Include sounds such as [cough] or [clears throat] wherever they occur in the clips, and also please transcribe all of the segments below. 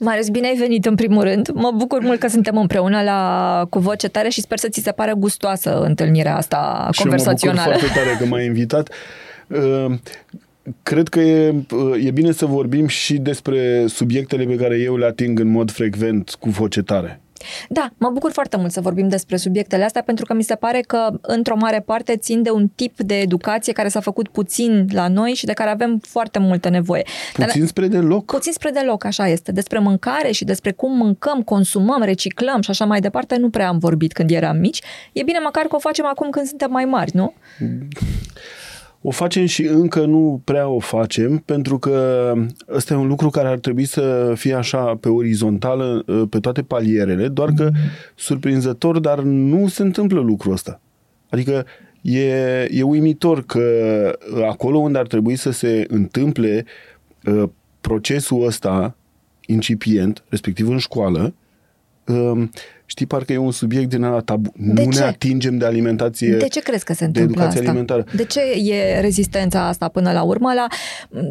Marius, bine ai venit în primul rând. Mă bucur mult că suntem împreună la Cu Voce Tare și sper să ți se pare gustoasă întâlnirea asta Și eu conversațională. mă bucur foarte tare că m-ai invitat. Uh, Cred că e, uh, e bine să vorbim și despre subiectele pe care eu le ating în mod frecvent cu voce tare. Da, mă bucur foarte mult să vorbim despre subiectele astea pentru că mi se pare că într-o mare parte țin de un tip de educație care s-a făcut puțin la noi și de care avem foarte multă nevoie. Puțin spre deloc. Puțin spre deloc, așa este. Despre mâncare și despre cum mâncăm, consumăm, reciclăm și așa mai departe nu prea am vorbit când eram mici. E bine măcar că o facem acum când suntem mai mari, nu? O facem și încă nu prea o facem, pentru că ăsta e un lucru care ar trebui să fie așa pe orizontală, pe toate palierele, doar că surprinzător, dar nu se întâmplă lucrul ăsta. Adică e, e uimitor că acolo unde ar trebui să se întâmple uh, procesul ăsta incipient, respectiv în școală, uh, știi, parcă e un subiect din ala tabu. De nu ce? ne atingem de alimentație. De ce crezi că se de întâmplă educație asta? alimentară. De ce e rezistența asta până la urmă la,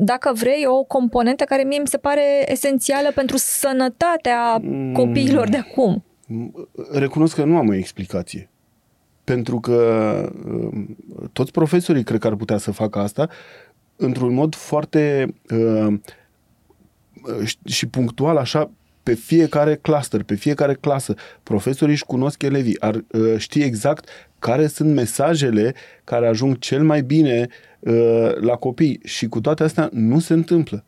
dacă vrei, o componentă care mie mi se pare esențială pentru sănătatea Mm. copiilor de acum? Recunosc că nu am o explicație. Pentru că um, toți profesorii cred că ar putea să facă asta într-un mod foarte uh, și punctual, așa, pe fiecare cluster, pe fiecare clasă. Profesorii își cunosc elevii, ar uh, ști exact care sunt mesajele care ajung cel mai bine uh, la copii și cu toate astea nu se întâmplă.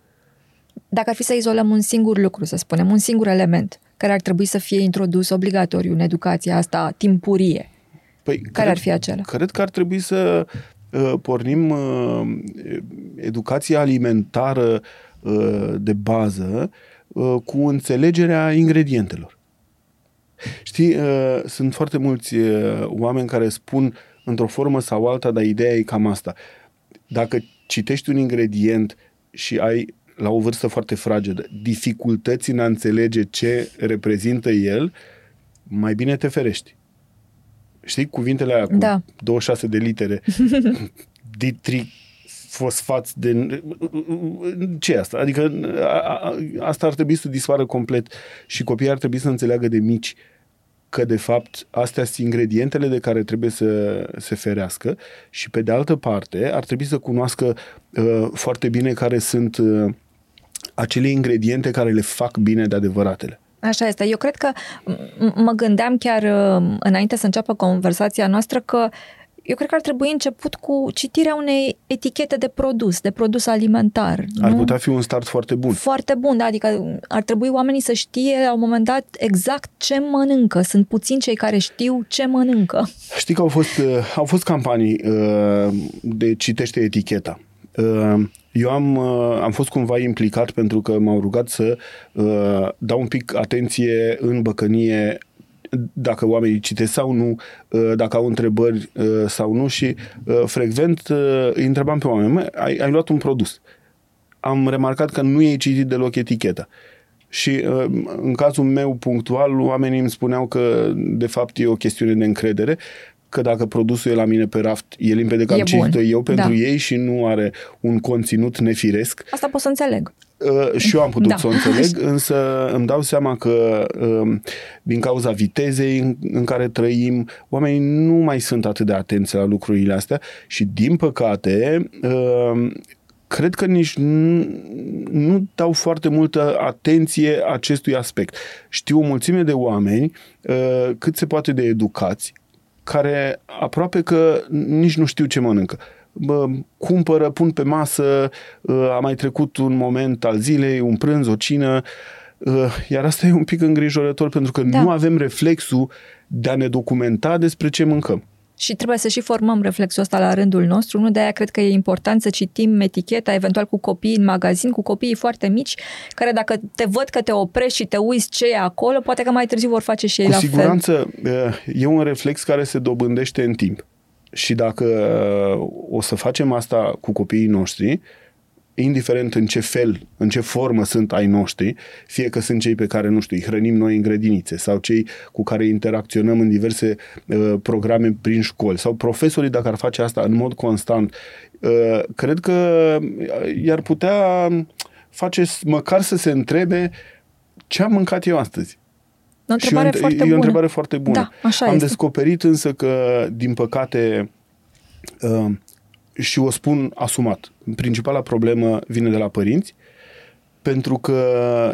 Dacă ar fi să izolăm un singur lucru, să spunem, un singur element care ar trebui să fie introdus obligatoriu în educația asta timpurie, Păi, care cred, ar fi acela? Cred că ar trebui să uh, pornim uh, educația alimentară uh, de bază uh, cu înțelegerea ingredientelor. Știi, uh, sunt foarte mulți uh, oameni care spun într-o formă sau alta, dar ideea e cam asta. Dacă citești un ingredient și ai la o vârstă foarte fragedă, dificultăți în a înțelege ce reprezintă el, mai bine te ferești. Știi cuvintele aia cu Da. 26 de litere, [laughs] ditri fosfați de... ce e asta? Adică a, a, asta ar trebui să dispară complet și copiii ar trebui să înțeleagă de mici că de fapt astea sunt ingredientele de care trebuie să se ferească și pe de altă parte ar trebui să cunoască uh, foarte bine care sunt uh, acele ingrediente care le fac bine de adevăratele. Așa este. Eu cred că m- mă gândeam chiar uh, înainte să înceapă conversația noastră că eu cred că ar trebui început cu citirea unei etichete de produs, de produs alimentar. Ar nu? putea fi un start foarte bun. Foarte bun, da, adică ar trebui oamenii să știe la un moment dat exact ce mănâncă. Sunt puțini cei care știu ce mănâncă. Știi că au fost, uh, au fost campanii uh, de citește eticheta. Uh, eu am, uh, am fost cumva implicat pentru că m-au rugat să uh, dau un pic atenție în băcănie dacă oamenii citesc sau nu, uh, dacă au întrebări uh, sau nu și uh, frecvent uh, îi întrebam pe oameni, "Mă, ai, ai luat un produs. Am remarcat că nu ei citit deloc eticheta. Și uh, în cazul meu punctual, oamenii îmi spuneau că de fapt e o chestiune de încredere, că dacă produsul e la mine pe raft, e limpede că E am citit-o bun. eu pentru Da. ei și nu are un conținut nefiresc. Asta pot să înțeleg. Uh, și eu am putut Da. să o înțeleg, [laughs] însă îmi dau seama că um, din cauza vitezei în, în care trăim, oamenii nu mai sunt atât de atenți la lucrurile astea și din păcate um, cred că nici nu, nu dau foarte multă atenție acestui aspect. Știu o mulțime de oameni uh, cât se poate de educați care aproape că nici nu știu ce mănâncă. Bă, cumpără, pun pe masă, uh, a mai trecut un moment al zilei, un prânz, o cină, uh, iar asta e un pic îngrijorător pentru că Da. nu avem reflexul de a ne documenta despre ce mâncăm. Și trebuie să și formăm reflexul ăsta la rândul nostru, nu? De-aia cred că e important să citim eticheta, eventual cu copiii în magazin, cu copiii foarte mici, care dacă te văd că te oprești și te uiți ce e acolo, poate că mai târziu vor face și ei Cu la fel. siguranță uh, e un reflex care se dobândește în timp. Și dacă uh, o să facem asta cu copiii noștri, indiferent în ce fel, în ce formă sunt ai noștri, fie că sunt cei pe care, nu știu, îi hrănim noi în grădinițe sau cei cu care interacționăm în diverse uh, programe prin școli sau profesorii, dacă ar face asta în mod constant, uh, cred că i-ar putea face s- măcar să se întrebe ce am mâncat eu astăzi? O întrebare și foarte e bună. o întrebare foarte bună. Da, așa am este. descoperit însă că, din păcate, uh, și o spun asumat, principala problemă vine de la părinți, pentru că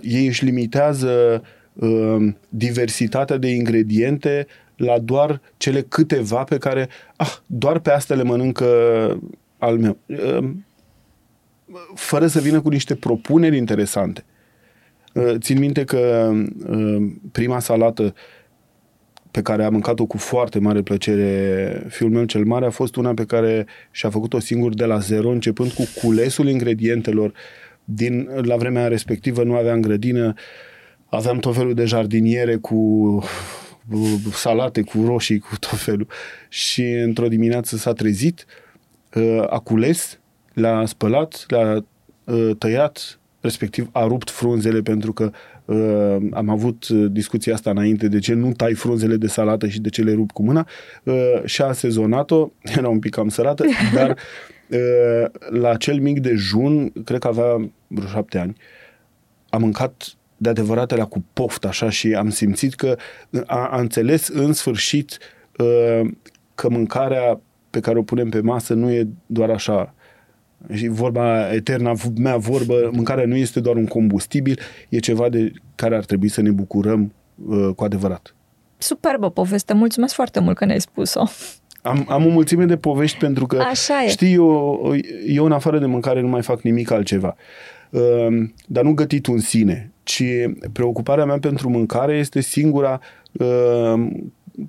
ei își limitează uh, diversitatea de ingrediente la doar cele câteva pe care, ah, doar pe astea le mănâncă al meu. Uh, fără să vină cu niște propuneri interesante. Uh, țin minte că uh, prima salată pe care am mâncat-o cu foarte mare plăcere fiul meu cel mare a fost una pe care și-a făcut-o singur de la zero, începând cu culesul ingredientelor. Din, la vremea respectivă nu aveam grădină, aveam tot felul de jardiniere cu uh, salate, cu roșii, cu tot felul. Și într-o dimineață s-a trezit, uh, a cules, le-a spălat, le-a uh, tăiat, respectiv a rupt frunzele pentru că uh, am avut discuția asta înainte de ce nu tai frunzele de salată și de ce le rup cu mâna. Uh, și a sezonat-o, [laughs] era un pic cam sărată, [laughs] dar uh, la cel mic dejun, cred că avea vreo șapte ani, a mâncat de adevăratele cu poft așa și am simțit că a, a înțeles în sfârșit uh, că mâncarea pe care o punem pe masă nu e doar așa și vorba eterna mea vorbă, mâncarea nu este doar un combustibil, e ceva de care ar trebui să ne bucurăm uh, cu adevărat. Superbă poveste, mulțumesc foarte mult că ne-ai spus-o. Am, am o mulțime de povești pentru că, Așa e. știi, eu, eu în afară de mâncare nu mai fac nimic altceva. Uh, dar nu gătit în sine, ci preocuparea mea pentru mâncare este singura uh,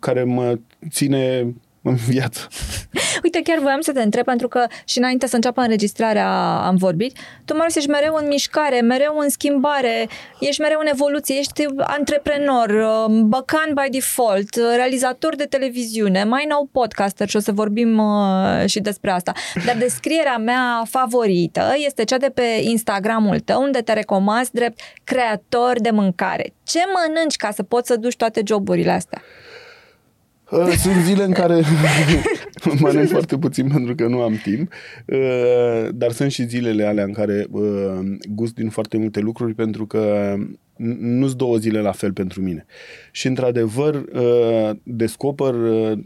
care mă ține în viață. [laughs] Uite, chiar voiam să te întreb, pentru că și înainte să înceapă înregistrarea am vorbit, tu, Marius, ești mereu în mișcare, mereu în schimbare, ești mereu în evoluție, ești antreprenor, băcan by default, realizator de televiziune, mai nou podcaster și o să vorbim uh, și despre asta. Dar descrierea mea favorită este cea de pe Instagramul tău, unde te recomanzi drept creator de mâncare. Ce mănânci ca să poți să duci toate joburile astea? Uh, sunt zile în care [laughs] mănânc foarte puțin pentru că nu am timp, uh, dar sunt și zilele alea în care uh, gust din foarte multe lucruri pentru că nu sunt două zile la fel pentru mine. Și într-adevăr descoper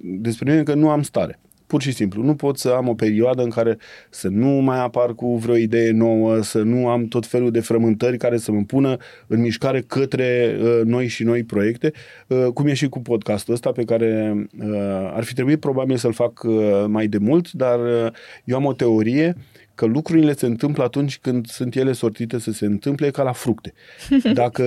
despre mine că nu am stare. Pur și simplu. Nu pot să am o perioadă în care să nu mai apar cu vreo idee nouă, să nu am tot felul de frământări care să mă pună în mișcare către uh, noi și noi proiecte, uh, cum e și cu podcastul ăsta pe care uh, ar fi trebuit probabil să-l fac uh, mai de mult, dar uh, eu am o teorie că lucrurile se întâmplă atunci când sunt ele sortite să se întâmple ca la fructe. [laughs] Dacă,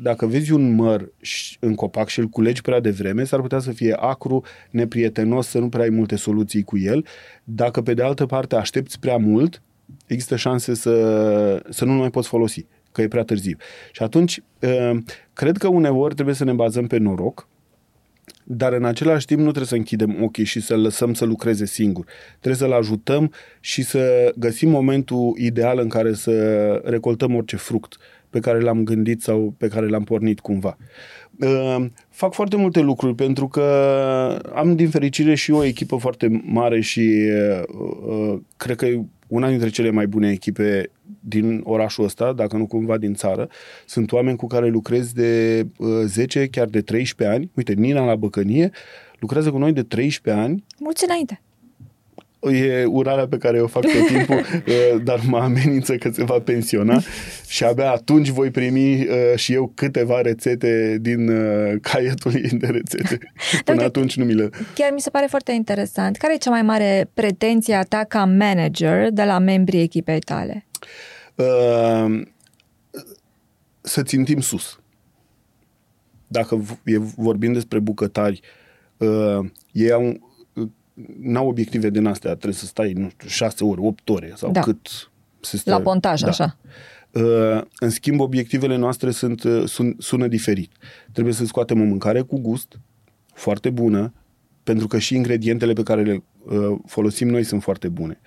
dacă vezi un măr în copac și îl culegi prea devreme, s-ar putea să fie acru, neprietenos, să nu prea ai multe soluții cu el. Dacă pe de altă parte aștepți prea mult, există șanse să, să nu mai poți folosi, că e prea târziu. Și atunci, ă, cred că uneori trebuie să ne bazăm pe noroc, dar în același timp nu trebuie să închidem ochii și să-l lăsăm să lucreze singur. Trebuie să-l ajutăm și să găsim momentul ideal în care să recoltăm orice fruct pe care l-am gândit sau pe care l-am pornit cumva. Uh, fac foarte multe lucruri pentru că am din fericire și o echipă foarte mare și uh, cred că una dintre cele mai bune echipe din orașul ăsta, dacă nu cumva din țară. Sunt oameni cu care lucrez de uh, 10, chiar de 13 ani. Uite, Nina la Băcănie lucrează cu noi de 13 ani. Mulți înainte! E urarea pe care o fac tot timpul, [laughs] uh, dar mă amenință că se va pensiona și abia atunci voi primi uh, și eu câteva rețete din uh, caietul ei de rețete. [laughs] Până uite, atunci nu mi le... Chiar mi se pare foarte interesant. Care e cea mai mare pretenție a ta ca manager de la membrii echipei tale? Uh, să țintim sus. Dacă vorbim despre bucătari, uh, ei au n-au obiective din astea, trebuie să stai, nu știu, șase ore, opt ore sau da. cât se stă. La pontaj, da. așa. Uh, în schimb, obiectivele noastre sunt, uh, sun, sună diferit. Trebuie să scoatem o mâncare cu gust, foarte bună, pentru că și ingredientele pe care le uh, folosim noi sunt foarte bune.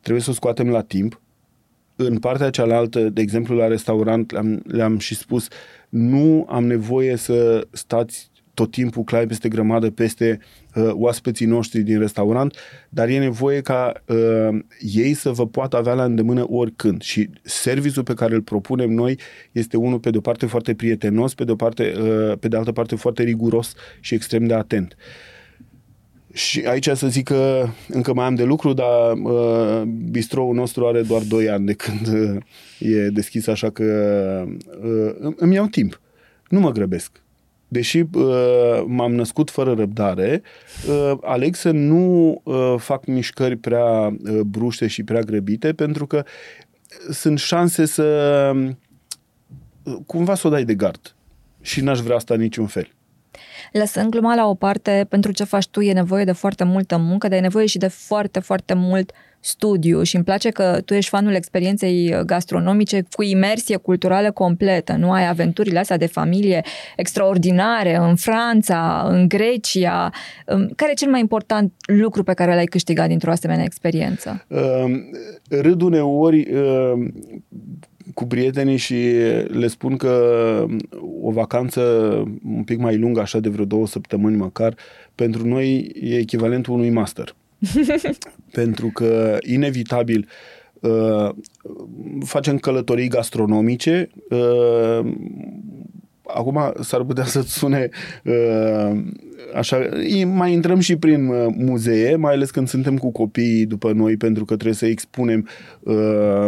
Trebuie să o scoatem la timp. În partea cealaltă, de exemplu, la restaurant, le-am, le-am și spus, nu am nevoie să stați tot timpul clai peste grămadă, peste uh, oaspeții noștri din restaurant, dar e nevoie ca uh, ei să vă poată avea la îndemână oricând. Și serviciul pe care îl propunem noi este unul pe de o parte foarte prietenos, pe de, o parte, uh, pe de altă parte foarte riguros și extrem de atent. Și aici să zic că încă mai am de lucru, dar uh, bistroul nostru are doar 2 ani de când uh, e deschis, așa că uh, îmi iau timp. Nu mă grăbesc deși uh, m-am născut fără răbdare, uh, aleg să nu uh, fac mișcări prea uh, bruște și prea grăbite, pentru că sunt șanse să uh, cumva să o dai de gard. Și n-aș vrea asta niciun fel. Lăsând gluma la o parte, pentru ce faci tu e nevoie de foarte multă muncă, dar e nevoie și de foarte, foarte mult studiu și îmi place că tu ești fanul experienței gastronomice cu imersie culturală completă, nu ai aventurile astea de familie extraordinare în Franța, în Grecia. Care e cel mai important lucru pe care l-ai câștigat dintr-o asemenea experiență? Uh, râd uneori uh, cu prietenii și le spun că o vacanță un pic mai lungă, așa de vreo două săptămâni măcar, pentru noi e echivalentul unui master. [laughs] pentru că, inevitabil, uh, facem călătorii gastronomice. Uh, acum s-ar putea să-ți sune uh, așa, mai intrăm și prin uh, muzee, mai ales când suntem cu copiii după noi, pentru că trebuie să expunem uh,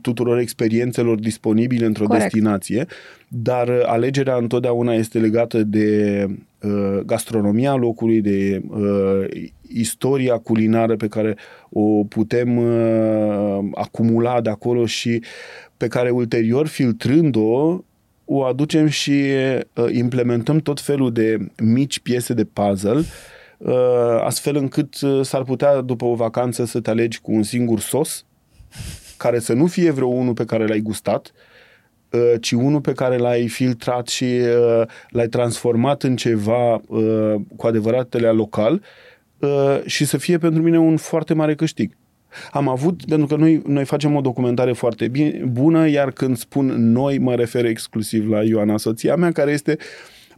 tuturor experiențelor disponibile într-o Corect. destinație, dar uh, alegerea întotdeauna este legată de uh, gastronomia locului, de uh, istoria culinară pe care o putem uh, acumula de acolo și pe care ulterior, filtrând-o, o aducem și uh, implementăm tot felul de mici piese de puzzle, uh, astfel încât uh, s-ar putea după o vacanță să te alegi cu un singur sos, care să nu fie vreo unul pe care l-ai gustat, uh, ci unul pe care l-ai filtrat și uh, l-ai transformat în ceva uh, cu adevărat local uh, și să fie pentru mine un foarte mare câștig. Am avut, pentru că noi, noi facem o documentare foarte bine, bună, iar când spun noi, mă refer exclusiv la Ioana, soția mea, care este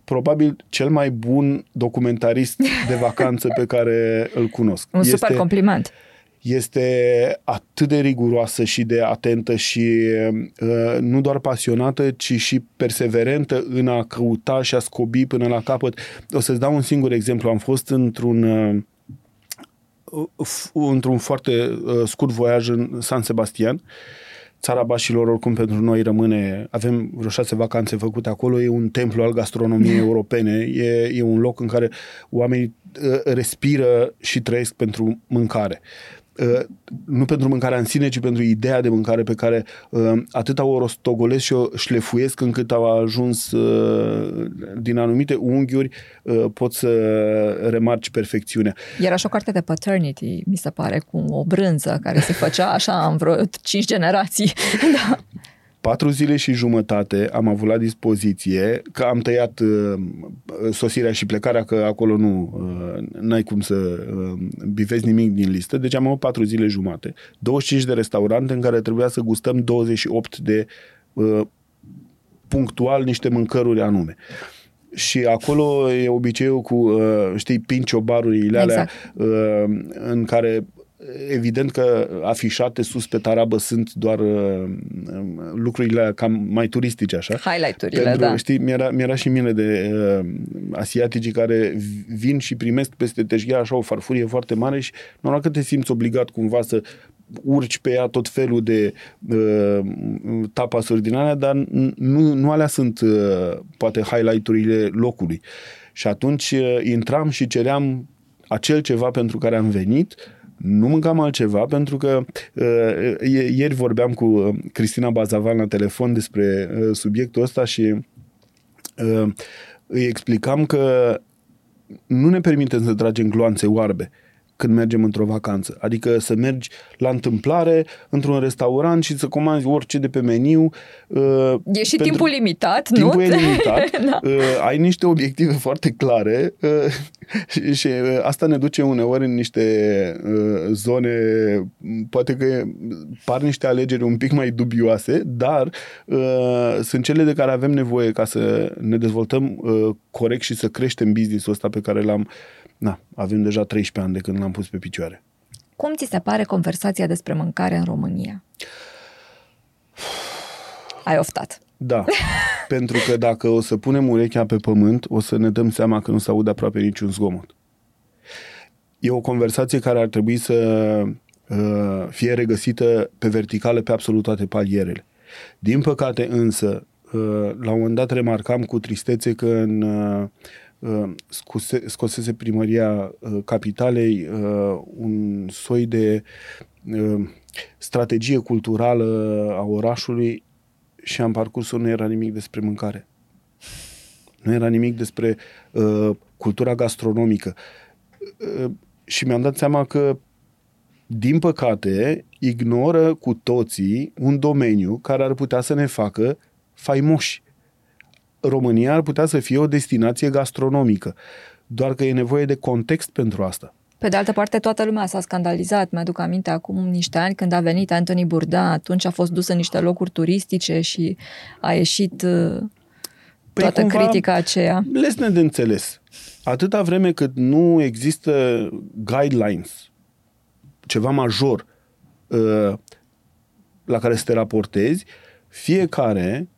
probabil cel mai bun documentarist de vacanță pe care îl cunosc. Un este, super compliment. Este atât de riguroasă și de atentă și uh, nu doar pasionată, ci și perseverentă în a căuta și a scobi până la capăt. O să-ți dau un singur exemplu. Am fost într-un uh, într-un foarte uh, scurt voiaj în San Sebastian. Țara Bașilor, oricum, pentru noi rămâne, avem vreo șase vacanțe făcute acolo, e un templu al gastronomiei [laughs] europene, e, e un loc în care oamenii uh, respiră și trăiesc pentru mâncare. Uh, nu pentru mâncarea în sine, ci pentru ideea de mâncare pe care uh, atât au o rostogolesc și o șlefuiesc încât au ajuns uh, din anumite unghiuri pot să remarci perfecțiunea. Era și o carte de paternity, mi se pare, cu o brânză care se făcea așa în vreo cinci generații. [laughs] da patru zile și jumătate am avut la dispoziție, că am tăiat uh, sosirea și plecarea, că acolo nu uh, n-ai cum să uh, bifezi nimic din listă, deci am avut patru zile jumate. 25 de restaurante în care trebuia să gustăm 28 de uh, punctual niște mâncăruri anume. Și acolo e obiceiul cu, uh, știi, pinciobarurile alea exact. uh, în care Evident că afișate sus pe tarabă sunt doar uh, lucrurile cam mai turistice, așa. Highlight-urile, Pentru, da. Știi, mi-era, mi-era și mine de uh, asiatici care vin și primesc peste teșghea așa o farfurie foarte mare și normal că te simți obligat cumva să urci pe ea tot felul de uh, tapasuri din alea, dar nu, nu alea sunt uh, poate highlight-urile locului. Și atunci uh, intram și ceream acel ceva pentru care am venit, nu mâncam altceva pentru că uh, ieri vorbeam cu uh, Cristina Bazavan la telefon despre uh, subiectul ăsta și uh, îi explicam că nu ne permitem să tragem gloanțe oarbe când mergem într-o vacanță. Adică să mergi la întâmplare într-un restaurant și să comanzi orice de pe meniu. Uh, e și timpul limitat, timpul nu? Timpul e limitat. [laughs] da. uh, ai niște obiective foarte clare uh, [laughs] și, și uh, asta ne duce uneori în niște uh, zone, poate că par niște alegeri un pic mai dubioase, dar uh, sunt cele de care avem nevoie ca să ne dezvoltăm uh, corect și să creștem business-ul ăsta pe care l-am na, avem deja 13 ani de când l-am pus pe picioare. Cum ți se pare conversația despre mâncare în România? Ai oftat. Da, [laughs] pentru că dacă o să punem urechea pe pământ, o să ne dăm seama că nu se aude aproape niciun zgomot. E o conversație care ar trebui să uh, fie regăsită pe verticală pe absolut toate palierele. Din păcate însă, uh, la un moment dat remarcam cu tristețe că în uh, Uh, scuse, scosese primăria uh, capitalei uh, un soi de strategie culturală a orașului și am parcurs nu era nimic despre mâncare. Nu era nimic despre uh, cultura gastronomică. Uh, și mi-am dat seama că, din păcate, ignoră cu toții un domeniu care ar putea să ne facă faimoși. România ar putea să fie o destinație gastronomică, doar că e nevoie de context pentru asta. Pe de altă parte, toată lumea s-a scandalizat. Mi-aduc aminte acum niște ani când a venit Anthony Bourdain, atunci a fost dus în niște locuri turistice și a ieșit uh, păi toată critica aceea. Lesne de înțeles. Atâta vreme cât nu există guidelines, ceva major uh, la care să te raportezi, fiecare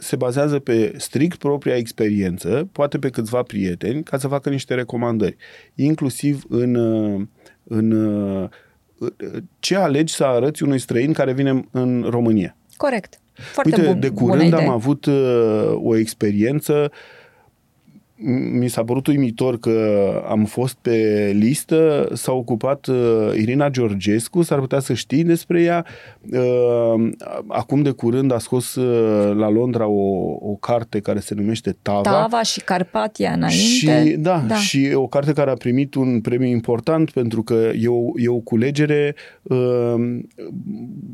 se bazează pe strict propria experiență, poate pe câțiva prieteni, ca să facă niște recomandări, inclusiv în, în ce alegi să arăți unui străin care vine în România. Corect. Foarte Uite, bun, de curând am avut uh, o experiență uh, mi s-a părut uimitor că am fost pe listă, s-a ocupat uh, Irina Georgescu, s-ar putea să știi despre ea. Uh, acum de curând a scos uh, la Londra o, o carte care se numește Tava. Tava și Carpatia înainte. Și, da, da, și o carte care a primit un premiu important pentru că e o, e o culegere. Uh,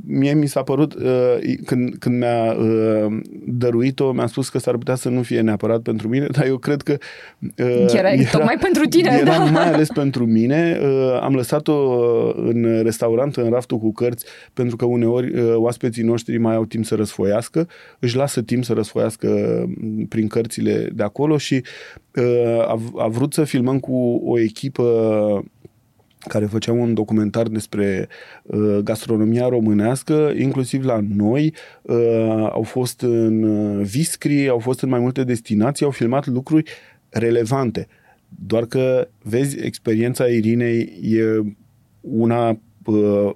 mie mi s-a părut, uh, când, când mi-a uh, dăruit-o, mi-a spus că s-ar putea să nu fie neapărat pentru mine, [laughs] dar eu cred că Uh, era, era tocmai pentru tine, era da. mai ales pentru mine. Uh, am lăsat-o uh, în restaurant, în raftul cu cărți, pentru că uneori uh, oaspeții noștri mai au timp să răsfoiască, își lasă timp să răsfoiască mm, prin cărțile de acolo și uh, a, a vrut să filmăm cu o echipă care făcea un documentar despre uh, gastronomia românească, inclusiv la noi. Uh, au fost în uh, Viscri, au fost în mai multe destinații, au filmat lucruri relevante. Doar că, vezi, experiența Irinei e una uh,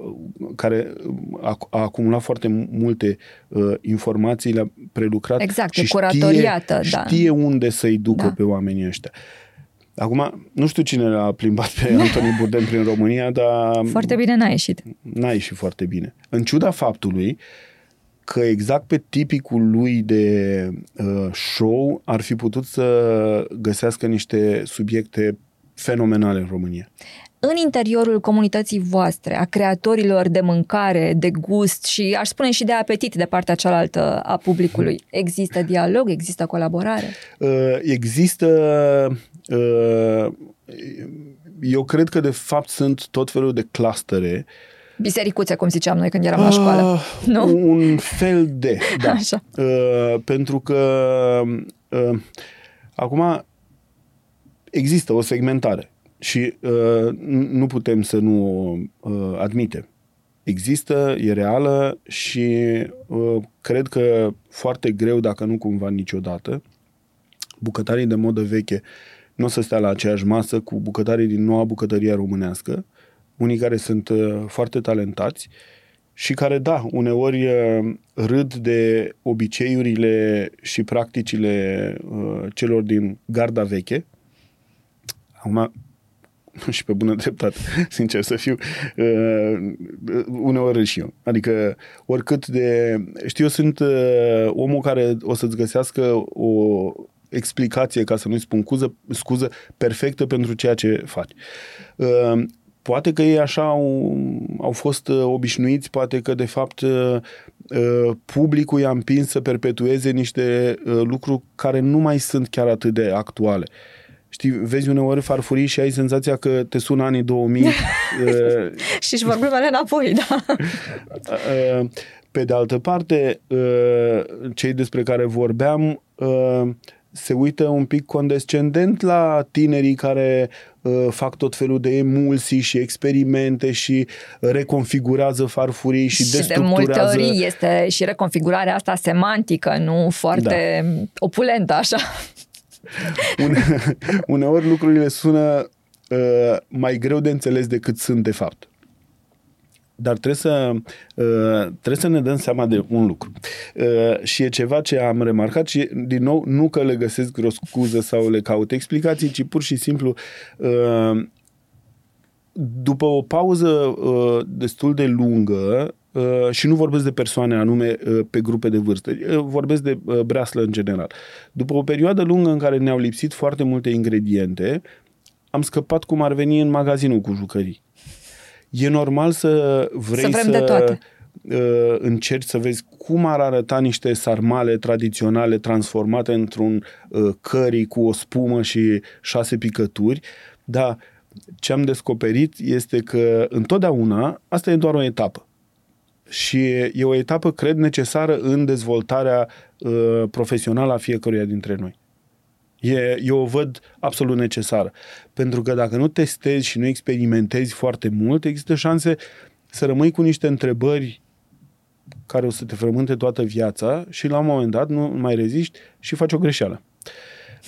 care a, a acumulat foarte multe uh, informații, le-a prelucrat exact, și știe, da. știe unde să-i ducă da. pe oamenii ăștia. Acum, nu știu cine l-a plimbat pe [laughs] Antoni Burden prin România, dar... Foarte bine n-a ieșit. N-a ieșit foarte bine. În ciuda faptului că exact pe tipicul lui de uh, show ar fi putut să găsească niște subiecte fenomenale în România în interiorul comunității voastre, a creatorilor de mâncare, de gust și aș spune și de apetit de partea cealaltă a publicului, [laughs] există dialog, există colaborare? Uh, există uh, eu cred că de fapt sunt tot felul de clustere Bisericuțe, cum ziceam noi când eram la școală. Uh, nu? Un fel de, da. [laughs] Așa. Uh, pentru că uh, acum există o segmentare și uh, nu putem să nu uh, admitem. Există, e reală și uh, cred că foarte greu, dacă nu cumva niciodată, bucătarii de modă veche nu o să stea la aceeași masă cu bucătarii din noua bucătărie românească, unii care sunt uh, foarte talentați și care, da, uneori uh, râd de obiceiurile și practicile uh, celor din garda veche. Acum, [laughs] și pe bună dreptate, [laughs] sincer să fiu, uh, uneori și eu. Adică, oricât de... Știu, eu sunt uh, omul care o să-ți găsească o explicație, ca să nu-i spun scuză, scuză perfectă pentru ceea ce faci. Uh, Poate că ei așa au, au fost uh, obișnuiți, poate că de fapt uh, uh, publicul i-a împins să perpetueze niște lucruri care nu mai sunt chiar atât de actuale. Știi, vezi uneori farfurii și ai senzația că te sună anii 2000. [laughs] și își vorbim înapoi, da. [laughs] Pe de altă parte, cei despre care vorbeam se uită un pic condescendent la tinerii care uh, fac tot felul de emulsii și experimente și reconfigurează farfurii și, și destructurează. de multe ori este și reconfigurarea asta semantică, nu foarte da. opulentă așa. Une, uneori lucrurile sună uh, mai greu de înțeles decât sunt de fapt. Dar trebuie să, uh, trebuie să ne dăm seama de un lucru. Uh, și e ceva ce am remarcat și, din nou, nu că le găsesc vreo scuză sau le caut explicații, ci pur și simplu uh, după o pauză destul de lungă, și nu vorbesc de persoane anume pe grupe de vârstă, vorbesc de breaslă în general. După o perioadă lungă în care ne-au lipsit foarte multe ingrediente, am scăpat cum ar veni în magazinul cu jucării. E normal să vrei să, să de toate. Uh, încerci să vezi cum ar arăta niște sarmale tradiționale transformate într-un uh, curry cu o spumă și șase picături, dar ce am descoperit este că întotdeauna asta e doar o etapă. Și e o etapă, cred, necesară în dezvoltarea uh, profesională a fiecăruia dintre noi. E, eu o văd absolut necesară. Pentru că dacă nu testezi și nu experimentezi foarte mult, există șanse să rămâi cu niște întrebări care o să te frământe toată viața și la un moment dat nu mai reziști și faci o greșeală.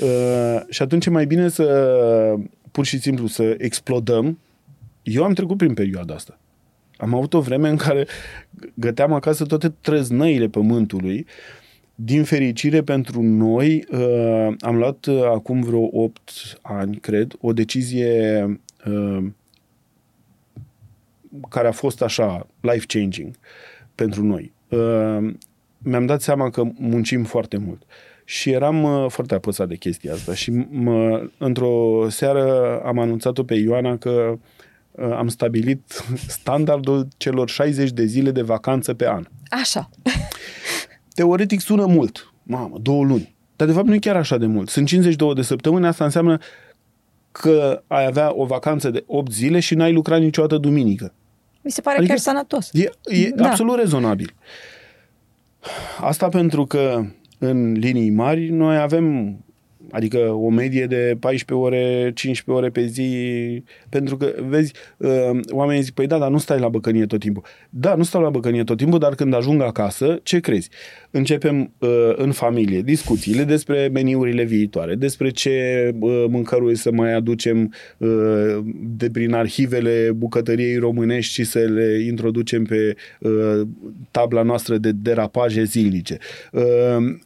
Uh, și atunci e mai bine să pur și simplu să explodăm. Eu am trecut prin perioada asta. Am avut o vreme în care găteam acasă toate trăznăile pământului din fericire pentru noi, uh, am luat uh, acum vreo 8 ani, cred, o decizie uh, care a fost așa life-changing pentru noi. Uh, mi-am dat seama că muncim foarte mult. Și eram uh, foarte apăsat de chestia asta. Și mă, într-o seară am anunțat-o pe Ioana că uh, am stabilit standardul celor 60 de zile de vacanță pe an. Așa teoretic sună mult. Mamă, două luni. Dar de fapt nu e chiar așa de mult. Sunt 52 de săptămâni, asta înseamnă că ai avea o vacanță de 8 zile și n-ai lucrat niciodată duminică. Mi se pare adică chiar sănătos. E, e da. absolut rezonabil. Asta pentru că în linii mari noi avem Adică o medie de 14 ore, 15 ore pe zi, pentru că, vezi, uh, oamenii zic, păi da, dar nu stai la băcănie tot timpul. Da, nu stau la băcănie tot timpul, dar când ajung acasă, ce crezi? Începem uh, în familie discuțiile despre meniurile viitoare, despre ce uh, mâncăruri să mai aducem de prin arhivele bucătăriei românești și să le introducem pe tabla noastră de derapaje zilnice.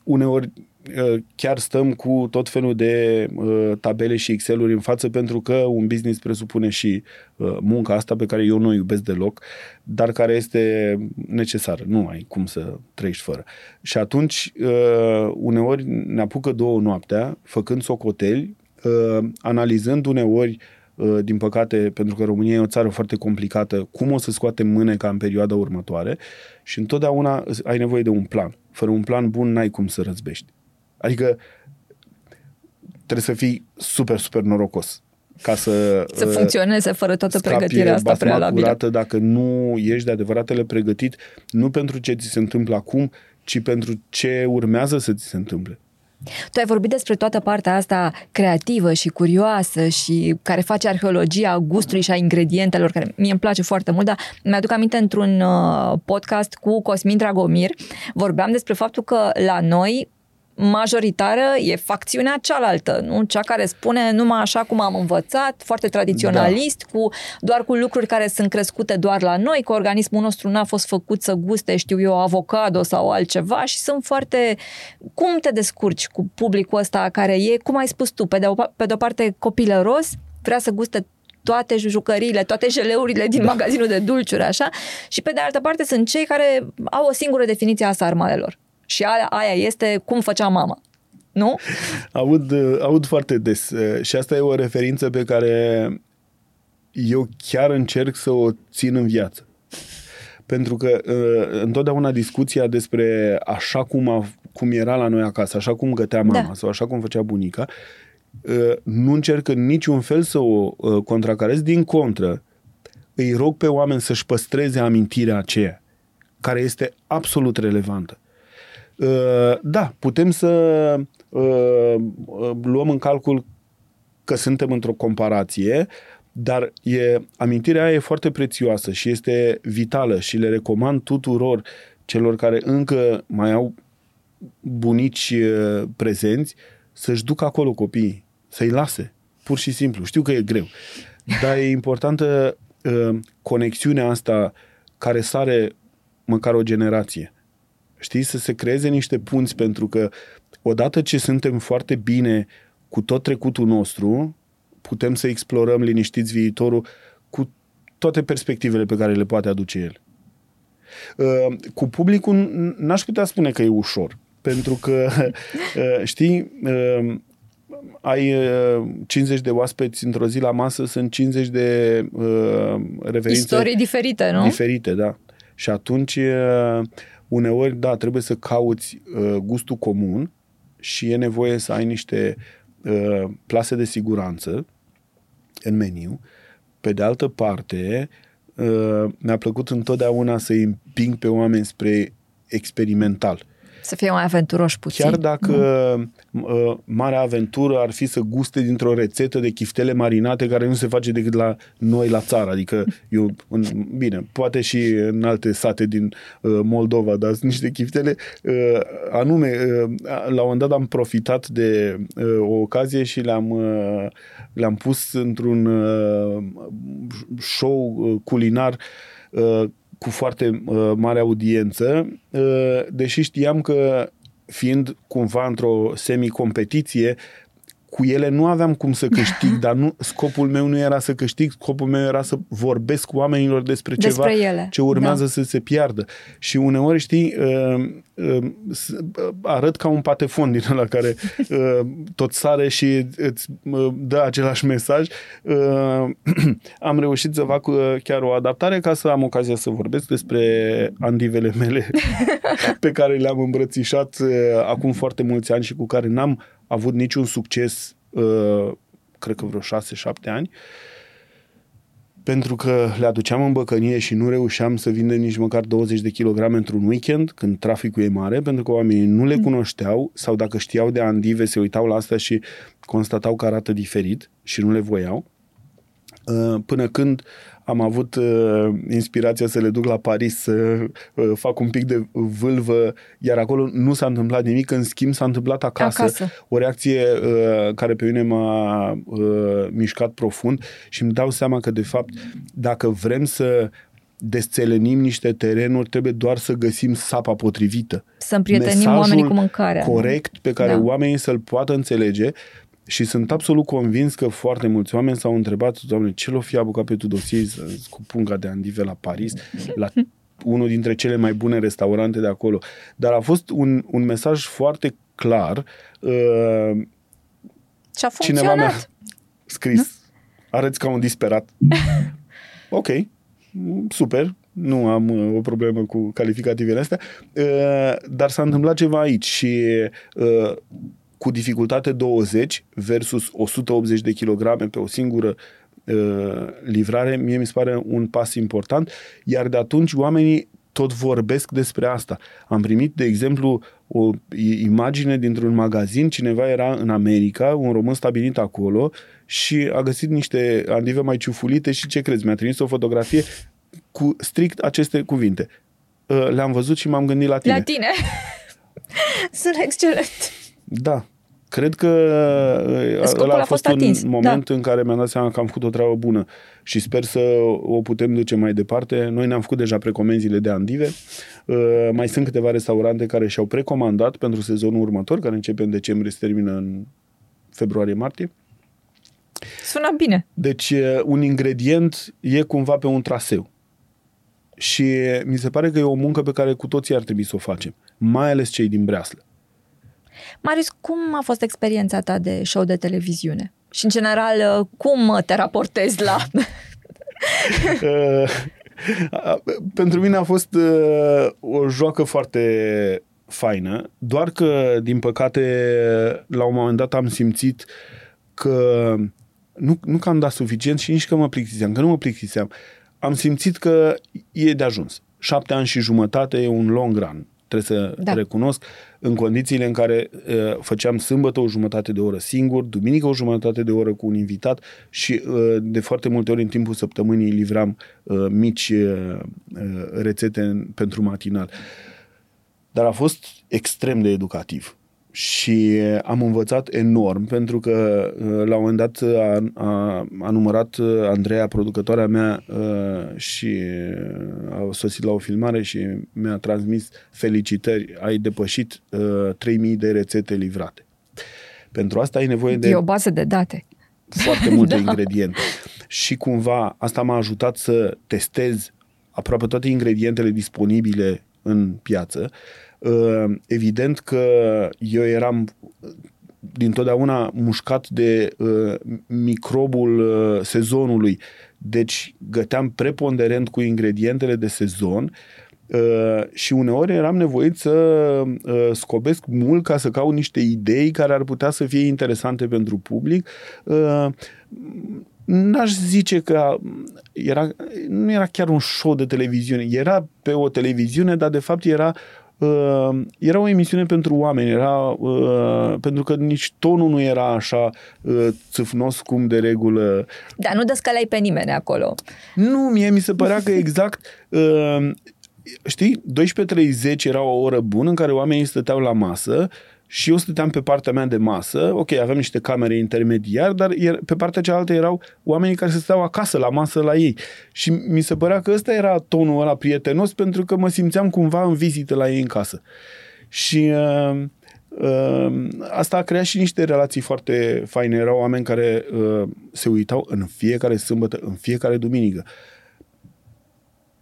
Uneori Uh, chiar stăm cu tot felul de uh, tabele și Excel-uri în față pentru că un business presupune și uh, munca asta pe care eu nu o iubesc deloc, dar care este necesară. Nu ai cum să trăiești fără. Și atunci, uneori ne apucă două noaptea, făcând socoteli, analizând uneori din păcate, pentru că România e o țară foarte complicată, cum o să scoatem mâneca în perioada următoare și întotdeauna ai nevoie de un plan. Fără un plan bun n-ai cum să răzbești. Adică trebuie să fii super, super norocos ca să... Să uh, funcționeze fără toată pregătirea asta prealabilă. Curată dacă nu ești de adevăratele pregătit, nu pentru ce ți se întâmplă acum, ci pentru ce urmează să ți se întâmple. Tu ai vorbit despre toată partea asta creativă și curioasă și care face arheologia gustului și a ingredientelor, care mie îmi place foarte mult, dar mi-aduc aminte într-un uh, podcast cu Cosmin Dragomir, vorbeam despre faptul că la noi majoritară e facțiunea cealaltă, nu? Cea care spune numai așa cum am învățat, foarte tradiționalist, da. cu doar cu lucruri care sunt crescute doar la noi, că organismul nostru n-a fost făcut să guste, știu eu, avocado sau altceva și sunt foarte... Cum te descurci cu publicul ăsta care e, cum ai spus tu, pe de o, pe de o parte copilăros, vrea să guste toate jucăriile, toate jeleurile din da. magazinul de dulciuri, așa, și pe de altă parte sunt cei care au o singură definiție a sarmalelor și aia, aia este cum făcea mama. Nu? Aud, aud foarte des și asta e o referință pe care eu chiar încerc să o țin în viață. Pentru că uh, întotdeauna discuția despre așa cum, a, cum era la noi acasă, așa cum gătea mama da. sau așa cum făcea bunica, uh, nu încerc în niciun fel să o uh, contracarez, din contră, îi rog pe oameni să-și păstreze amintirea aceea, care este absolut relevantă. Uh, da, putem să uh, luăm în calcul că suntem într-o comparație, dar e, amintirea aia e foarte prețioasă și este vitală și le recomand tuturor celor care încă mai au bunici uh, prezenți să-și ducă acolo copiii, să-i lase, pur și simplu. Știu că e greu, dar e importantă uh, conexiunea asta care sare măcar o generație. Știi, să se creeze niște punți pentru că odată ce suntem foarte bine cu tot trecutul nostru, putem să explorăm liniștiți viitorul cu toate perspectivele pe care le poate aduce el. Uh, cu publicul n-aș putea spune că e ușor, pentru că, [laughs] uh, știi, uh, ai 50 de oaspeți într-o zi la masă, sunt 50 de referințe... Istorii diferite, nu? Diferite, da. Și atunci, uneori, da, trebuie să cauți gustul comun și e nevoie să ai niște plase de siguranță în meniu. Pe de altă parte, uh, mi-a plăcut întotdeauna să împing pe oameni spre experimental. Să fie mai aventuroși puțin. Chiar dacă uh, marea aventură ar fi să guste dintr-o rețetă de chiftele marinate care nu se face decât la noi la țară. Adică, eu, în, bine, poate și în alte sate din uh, Moldova, dar sunt niște chiftele uh, anume, uh, la un moment dat am profitat de uh, o ocazie și le-am, uh, le-am pus într-un uh, show uh, culinar uh, cu foarte uh, mare audiență, uh, deși știam că fiind cumva într-o semi-competiție, cu ele nu aveam cum să câștig, [laughs] dar nu, scopul meu nu era să câștig, scopul meu era să vorbesc cu oamenilor despre, despre ceva ele. ce urmează da. să se piardă. Și uneori, știi, uh, uh, arăt ca un patefon din ăla care [laughs] uh, tot sare și îți uh, dă același mesaj. Uh, [clears throat] am reușit să fac uh, chiar o adaptare ca să am ocazia să vorbesc despre andivele mele [laughs] pe care le-am îmbrățișat uh, acum foarte mulți ani și cu care n-am avut niciun succes, uh, cred că vreo 6-7 ani, pentru că le aduceam în băcănie și nu reușeam să vindem nici măcar 20 de kilograme într-un weekend, când traficul e mare, pentru că oamenii nu le mm. cunoșteau sau dacă știau de andive, se uitau la asta și constatau că arată diferit și nu le voiau. Uh, până când am avut uh, inspirația să le duc la Paris să uh, fac un pic de vâlvă, iar acolo nu s-a întâmplat nimic, în schimb s-a întâmplat acasă, acasă. o reacție uh, care pe mine m-a uh, mișcat profund și îmi dau seama că de fapt dacă vrem să desțelenim niște terenuri, trebuie doar să găsim sapa potrivită. Să împrietenim oamenii cu mâncarea. corect pe care da. oamenii să-l poată înțelege și sunt absolut convins că foarte mulți oameni s-au întrebat, doamne, ce l-o fi apucat pe Tudosii cu punga de andive la Paris, la [laughs] unul dintre cele mai bune restaurante de acolo. Dar a fost un, un mesaj foarte clar. Uh, și a Cineva mi-a scris, nu? arăți ca un disperat. [laughs] ok, super, nu am uh, o problemă cu calificativele astea, uh, dar s-a întâmplat ceva aici și uh, cu dificultate 20 versus 180 de kilograme pe o singură uh, livrare, mie mi se pare un pas important, iar de atunci oamenii tot vorbesc despre asta. Am primit, de exemplu, o imagine dintr-un magazin, cineva era în America, un român stabilit acolo și a găsit niște andive mai ciufulite și ce crezi, mi-a trimis o fotografie cu strict aceste cuvinte. Uh, le-am văzut și m-am gândit la tine. La tine. [laughs] Sunt excelent. Da. Cred că uh, Scopul ăla a fost, fost un moment da. în care mi-am dat seama că am făcut o treabă bună și sper să o putem duce mai departe. Noi ne-am făcut deja precomenzile de andive. Uh, mai sunt câteva restaurante care și-au precomandat pentru sezonul următor, care începe în decembrie, se termină în februarie-martie. Sună bine. Deci uh, un ingredient e cumva pe un traseu. Și mi se pare că e o muncă pe care cu toții ar trebui să o facem, mai ales cei din Breaslă. Marius, cum a fost experiența ta de show de televiziune? Și, în general, cum te raportezi la [laughs] Pentru mine a fost uh, o joacă foarte faină, doar că, din păcate, la un moment dat am simțit că nu, nu că am dat suficient și nici că mă plictiseam, că nu mă plictiseam. Am simțit că e de ajuns. Șapte ani și jumătate e un long run trebuie să da. recunosc, în condițiile în care uh, făceam sâmbătă o jumătate de oră singur, duminică o jumătate de oră cu un invitat și uh, de foarte multe ori în timpul săptămânii livram uh, mici uh, uh rețete pentru matinal. Dar a fost extrem de educativ și am învățat enorm pentru că uh, la un moment dat a, a, a numărat uh, Andreea, producătoarea mea uh, și a sosit la o filmare și mi-a transmis felicitări, ai depășit 3000 de rețete livrate. Pentru asta ai nevoie de... E o bază de date. Foarte multe [laughs] da. ingrediente. Și cumva asta m-a ajutat să testez aproape toate ingredientele disponibile în piață Uh, evident că eu eram dintotdeauna mușcat de uh, microbul uh, sezonului, deci găteam preponderent cu ingredientele de sezon Uh, și uneori eram nevoit să uh, scobesc mult ca să caut niște idei care ar putea să fie interesante pentru public. Uh, n-aș zice că era, nu era chiar un show de televiziune, era pe o televiziune, dar de fapt era uh, era o emisiune pentru oameni, era uh, pentru că nici tonul nu era așa uh, țâfnos cum de regulă. Da, nu descălai pe nimeni acolo. Nu, mie mi se părea că exact uh, știi, 12.30 era o oră bună în care oamenii stăteau la masă și eu stăteam pe partea mea de masă, ok, aveam niște camere intermediar, dar pe partea cealaltă erau oamenii care se stau acasă la masă la ei. Și mi se părea că ăsta era tonul ăla prietenos pentru că mă simțeam cumva în vizită la ei în casă. Și uh, uh, asta a creat și niște relații foarte faine. Erau oameni care uh, se uitau în fiecare sâmbătă, în fiecare duminică.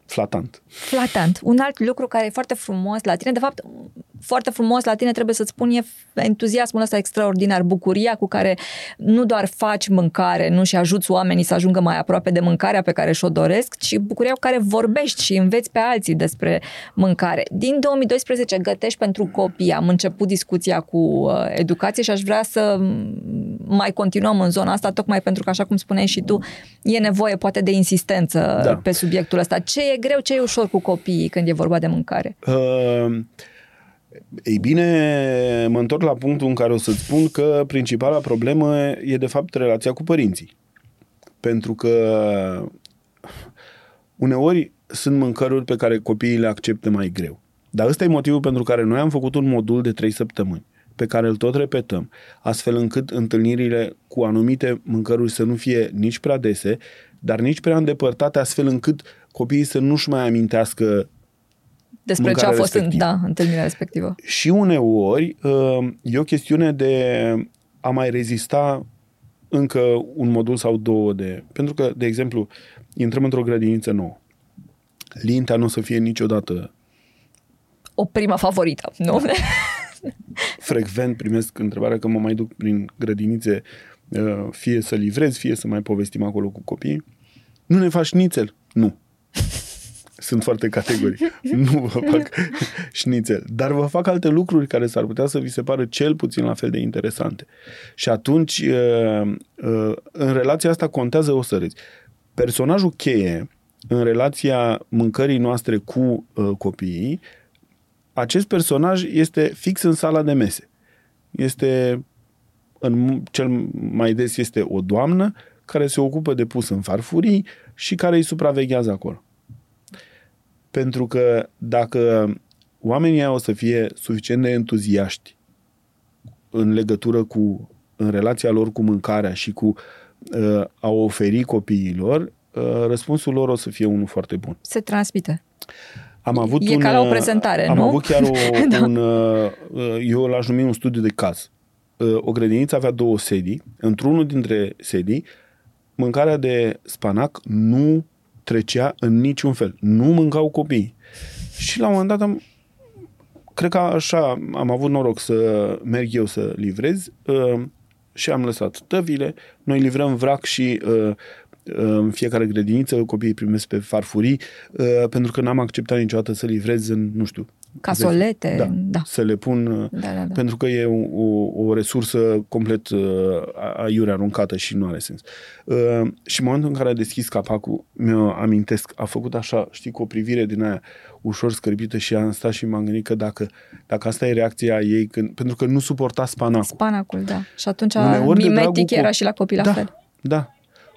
Flatant. Flatant. Un alt lucru care e foarte frumos la tine, de fapt, foarte frumos la tine, trebuie să-ți spun, e entuziasmul ăsta extraordinar, bucuria cu care nu doar faci mâncare, nu și ajuți oamenii să ajungă mai aproape de mâncarea pe care și-o doresc, ci bucuria cu care vorbești și înveți pe alții despre mâncare. Din 2012 gătești pentru copii, am început discuția cu uh, educație și aș vrea să mai continuăm în zona asta, tocmai pentru că, așa cum spuneai și tu, e nevoie poate de insistență da. pe subiectul ăsta. Ce e greu, ce e ușor cu copiii când e vorba de mâncare? Uh... Ei bine, mă întorc la punctul în care o să-ți spun că principala problemă e de fapt relația cu părinții. Pentru că uneori sunt mâncăruri pe care copiii le acceptă mai greu. Dar ăsta e motivul pentru care noi am făcut un modul de 3 săptămâni pe care îl tot repetăm, astfel încât întâlnirile cu anumite mâncăruri să nu fie nici prea dese, dar nici prea îndepărtate, astfel încât copiii să nu-și mai amintească despre ce a fost în, da, întâlnirea respectivă. Și uneori uh, e o chestiune de a mai rezista încă un modul sau două de... Pentru că, de exemplu, intrăm într-o grădiniță nouă. Lintea nu o să fie niciodată o prima favorită, nu? Da. Frecvent primesc întrebarea că mă mai duc prin grădinițe uh, fie să livrez, fie să mai povestim acolo cu copiii. Nu ne faci nițel? Nu sunt foarte categorii. nu vă fac [laughs] șnițel. Dar vă fac alte lucruri care s-ar putea să vi se pară cel puțin la fel de interesante. Și atunci, uh, uh, în relația asta contează o să râzi. Personajul cheie în relația mâncării noastre cu uh, copiii, acest personaj este fix în sala de mese. Este, în cel mai des este o doamnă care se ocupă de pus în farfurii și care îi supraveghează acolo. Pentru că dacă oamenii o să fie suficient de entuziaști în legătură cu, în relația lor cu mâncarea și cu uh, a oferi copiilor, uh, răspunsul lor o să fie unul foarte bun. Se transmite. Am avut e un, ca la o prezentare, am nu? Am avut chiar o, [laughs] da. un, uh, eu l-aș numi un studiu de caz. Uh, o grădiniță avea două sedii. Într-unul dintre sedii, mâncarea de spanac nu trecea în niciun fel. Nu mâncau copii. Și la un moment dat am, cred că așa am avut noroc să merg eu să livrez uh, și am lăsat tăvile. Noi livrăm vrac și uh, în fiecare grădiniță copiii primesc pe farfurii uh, pentru că n-am acceptat niciodată să livrez în, nu știu, Casolete, da, da. să le pun, uh, Da, da, da. pentru că e o, o, o resursă complet uh, aiure aruncată și nu are sens. Uh, și în momentul în care a deschis capacul, mi-o amintesc, a făcut așa, știi, cu o privire din aia ușor scârbită și am stat și m-am gândit că dacă, dacă asta e reacția ei, când, pentru că nu suporta spanacul. Spanacul, da. Și atunci Uneori de mimetic dragul era co- și la copii la da, fel. Da.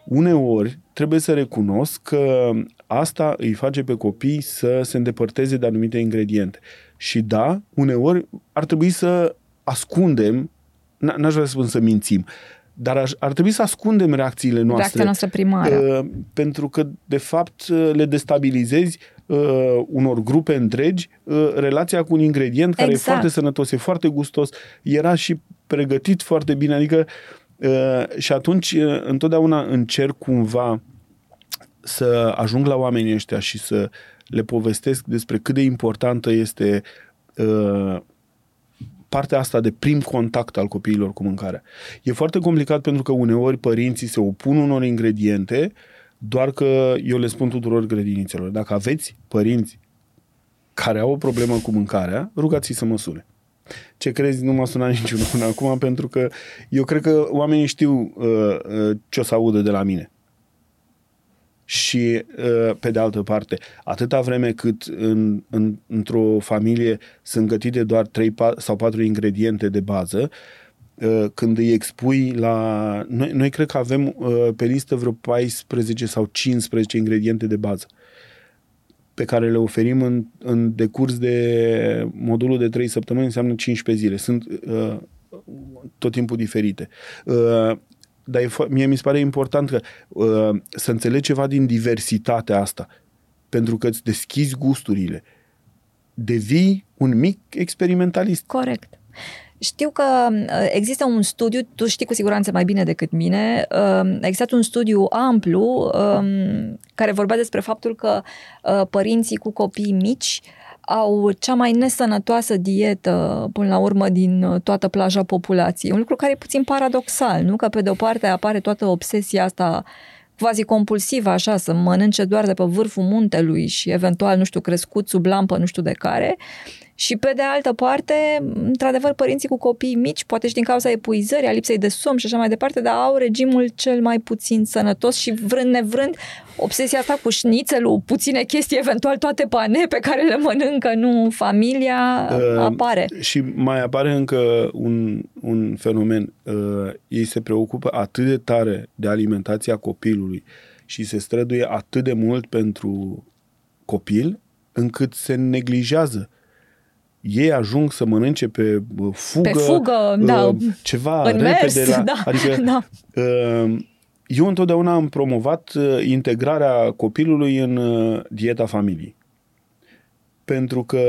Uneori trebuie să recunosc că asta îi face pe copii să se îndepărteze de anumite ingrediente. Și da, uneori ar trebui să ascundem, n- n-aș vrea să spun să mințim, dar aș, ar trebui să ascundem reacțiile noastre. Reacția noastră primară. Uh, pentru că, de fapt, uh, le destabilizezi uh, unor grupe întregi uh, relația cu un ingredient care Exact. e foarte sănătos, e foarte gustos, era și pregătit foarte bine, adică uh, și atunci uh, întotdeauna încerc cumva să ajung la oamenii ăștia și să le povestesc despre cât de importantă este uh, partea asta de prim contact al copiilor cu mâncarea. E foarte complicat pentru că uneori părinții se opun unor ingrediente, doar că eu le spun tuturor grădinițelor, dacă aveți părinți care au o problemă cu mâncarea, rugați-i să mă sune. Ce crezi, nu m-a sunat niciunul până [laughs] acum, pentru că eu cred că oamenii știu uh, uh, ce o să audă de la mine. Și, uh, pe de altă parte, atâta vreme cât în, în, într-o familie sunt gătite doar 3 sau 4 ingrediente de bază, uh, când îi expui la... Noi, noi cred că avem uh, pe listă vreo 14 sau 15 ingrediente de bază pe care le oferim în, în decurs de modulul de 3 săptămâni, înseamnă 15 zile. Sunt uh, tot timpul diferite. Uh, dar e, fo- mie mi se pare important că uh, să înțelegi ceva din diversitatea asta. Pentru că îți deschizi gusturile. Devii un mic experimentalist. Corect. Știu că uh, există un studiu, tu știi cu siguranță mai bine decât mine, uh, există un studiu amplu um, care vorbea despre faptul că uh, părinții cu copii mici au cea mai nesănătoasă dietă, până la urmă, din uh, toată plaja populației. Un lucru care e puțin paradoxal, nu? Că pe de o parte apare toată obsesia asta quasi compulsivă, așa, să mănânce doar de pe vârful muntelui și eventual, nu știu, crescut sub lampă, nu știu de care. Și pe de altă parte, într-adevăr, părinții cu copii mici, poate și din cauza epuizării, a lipsei de somn și așa mai departe, dar au regimul cel mai puțin sănătos și vrând nevrând, obsesia asta cu șnițelul, puține chestii, eventual toate pane pe care le mănâncă, nu familia, Uh, apare. Și mai apare încă un, un fenomen. Uh, ei se preocupă atât de tare de alimentația copilului și se străduie atât de mult pentru copil, încât se neglijează. Ei ajung să mănânce pe uh, fugă, Pe fugă, da. uh, ceva În repede. mers, la, [laughs] da, Adică da. uh, eu întotdeauna am promovat uh, integrarea copilului în uh, dieta familiei. Pentru că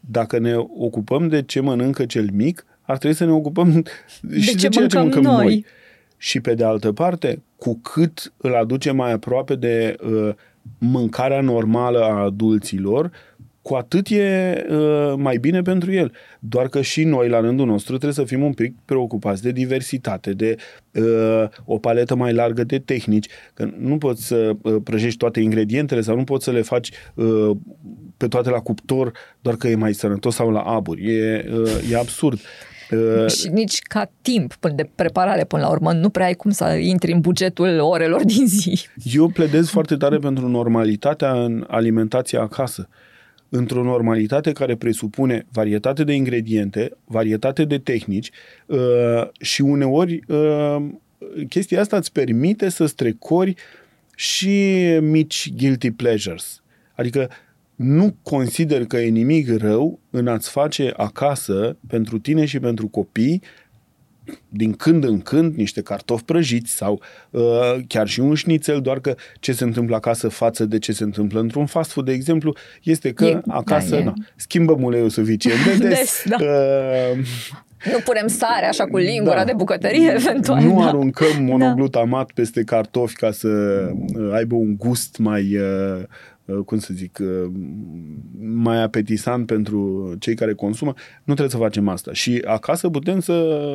dacă ne ocupăm de ce mănâncă cel mic, ar trebui să ne ocupăm [laughs] și de, ce ceea ce mâncăm mâncăm noi. noi. Și pe de altă parte, cu cât îl aducem mai aproape de uh, mâncarea normală a adulților, cu atât e uh, mai bine pentru el. Doar că și noi, la rândul nostru, trebuie să fim un pic preocupați de diversitate, de uh, o paletă mai largă de tehnici. Că nu poți să uh, prăjești toate ingredientele sau nu poți să le faci uh, pe toate la cuptor doar că e mai sănătos sau la aburi. E, uh, e absurd. Uh, Și nici ca timp până de preparare până la urmă. Nu prea ai cum să intri în bugetul orelor din zi. Eu pledez foarte tare pentru normalitatea în alimentația acasă. Într-o normalitate care presupune varietate de ingrediente, varietate de tehnici uh, și uneori uh, chestia asta îți permite să strecori și mici guilty pleasures. Adică nu consider că e nimic rău în a-ți face acasă, pentru tine și pentru copii, din când în când niște cartofi prăjiți sau uh, chiar și un șnițel, doar că ce se întâmplă acasă față de ce se întâmplă într-un fast food, de exemplu, este că E- acasă da, e- na, schimbăm uleiul suficient [laughs] de des. Des, da. uh, Nu punem sare așa cu lingura Da. de bucătărie, eventual. nu da. aruncăm monoglutamat peste cartofi ca să uh, aibă un gust mai, uh, uh, cum să zic, uh, mai apetisant pentru cei care consumă, nu trebuie să facem asta. Și acasă putem să,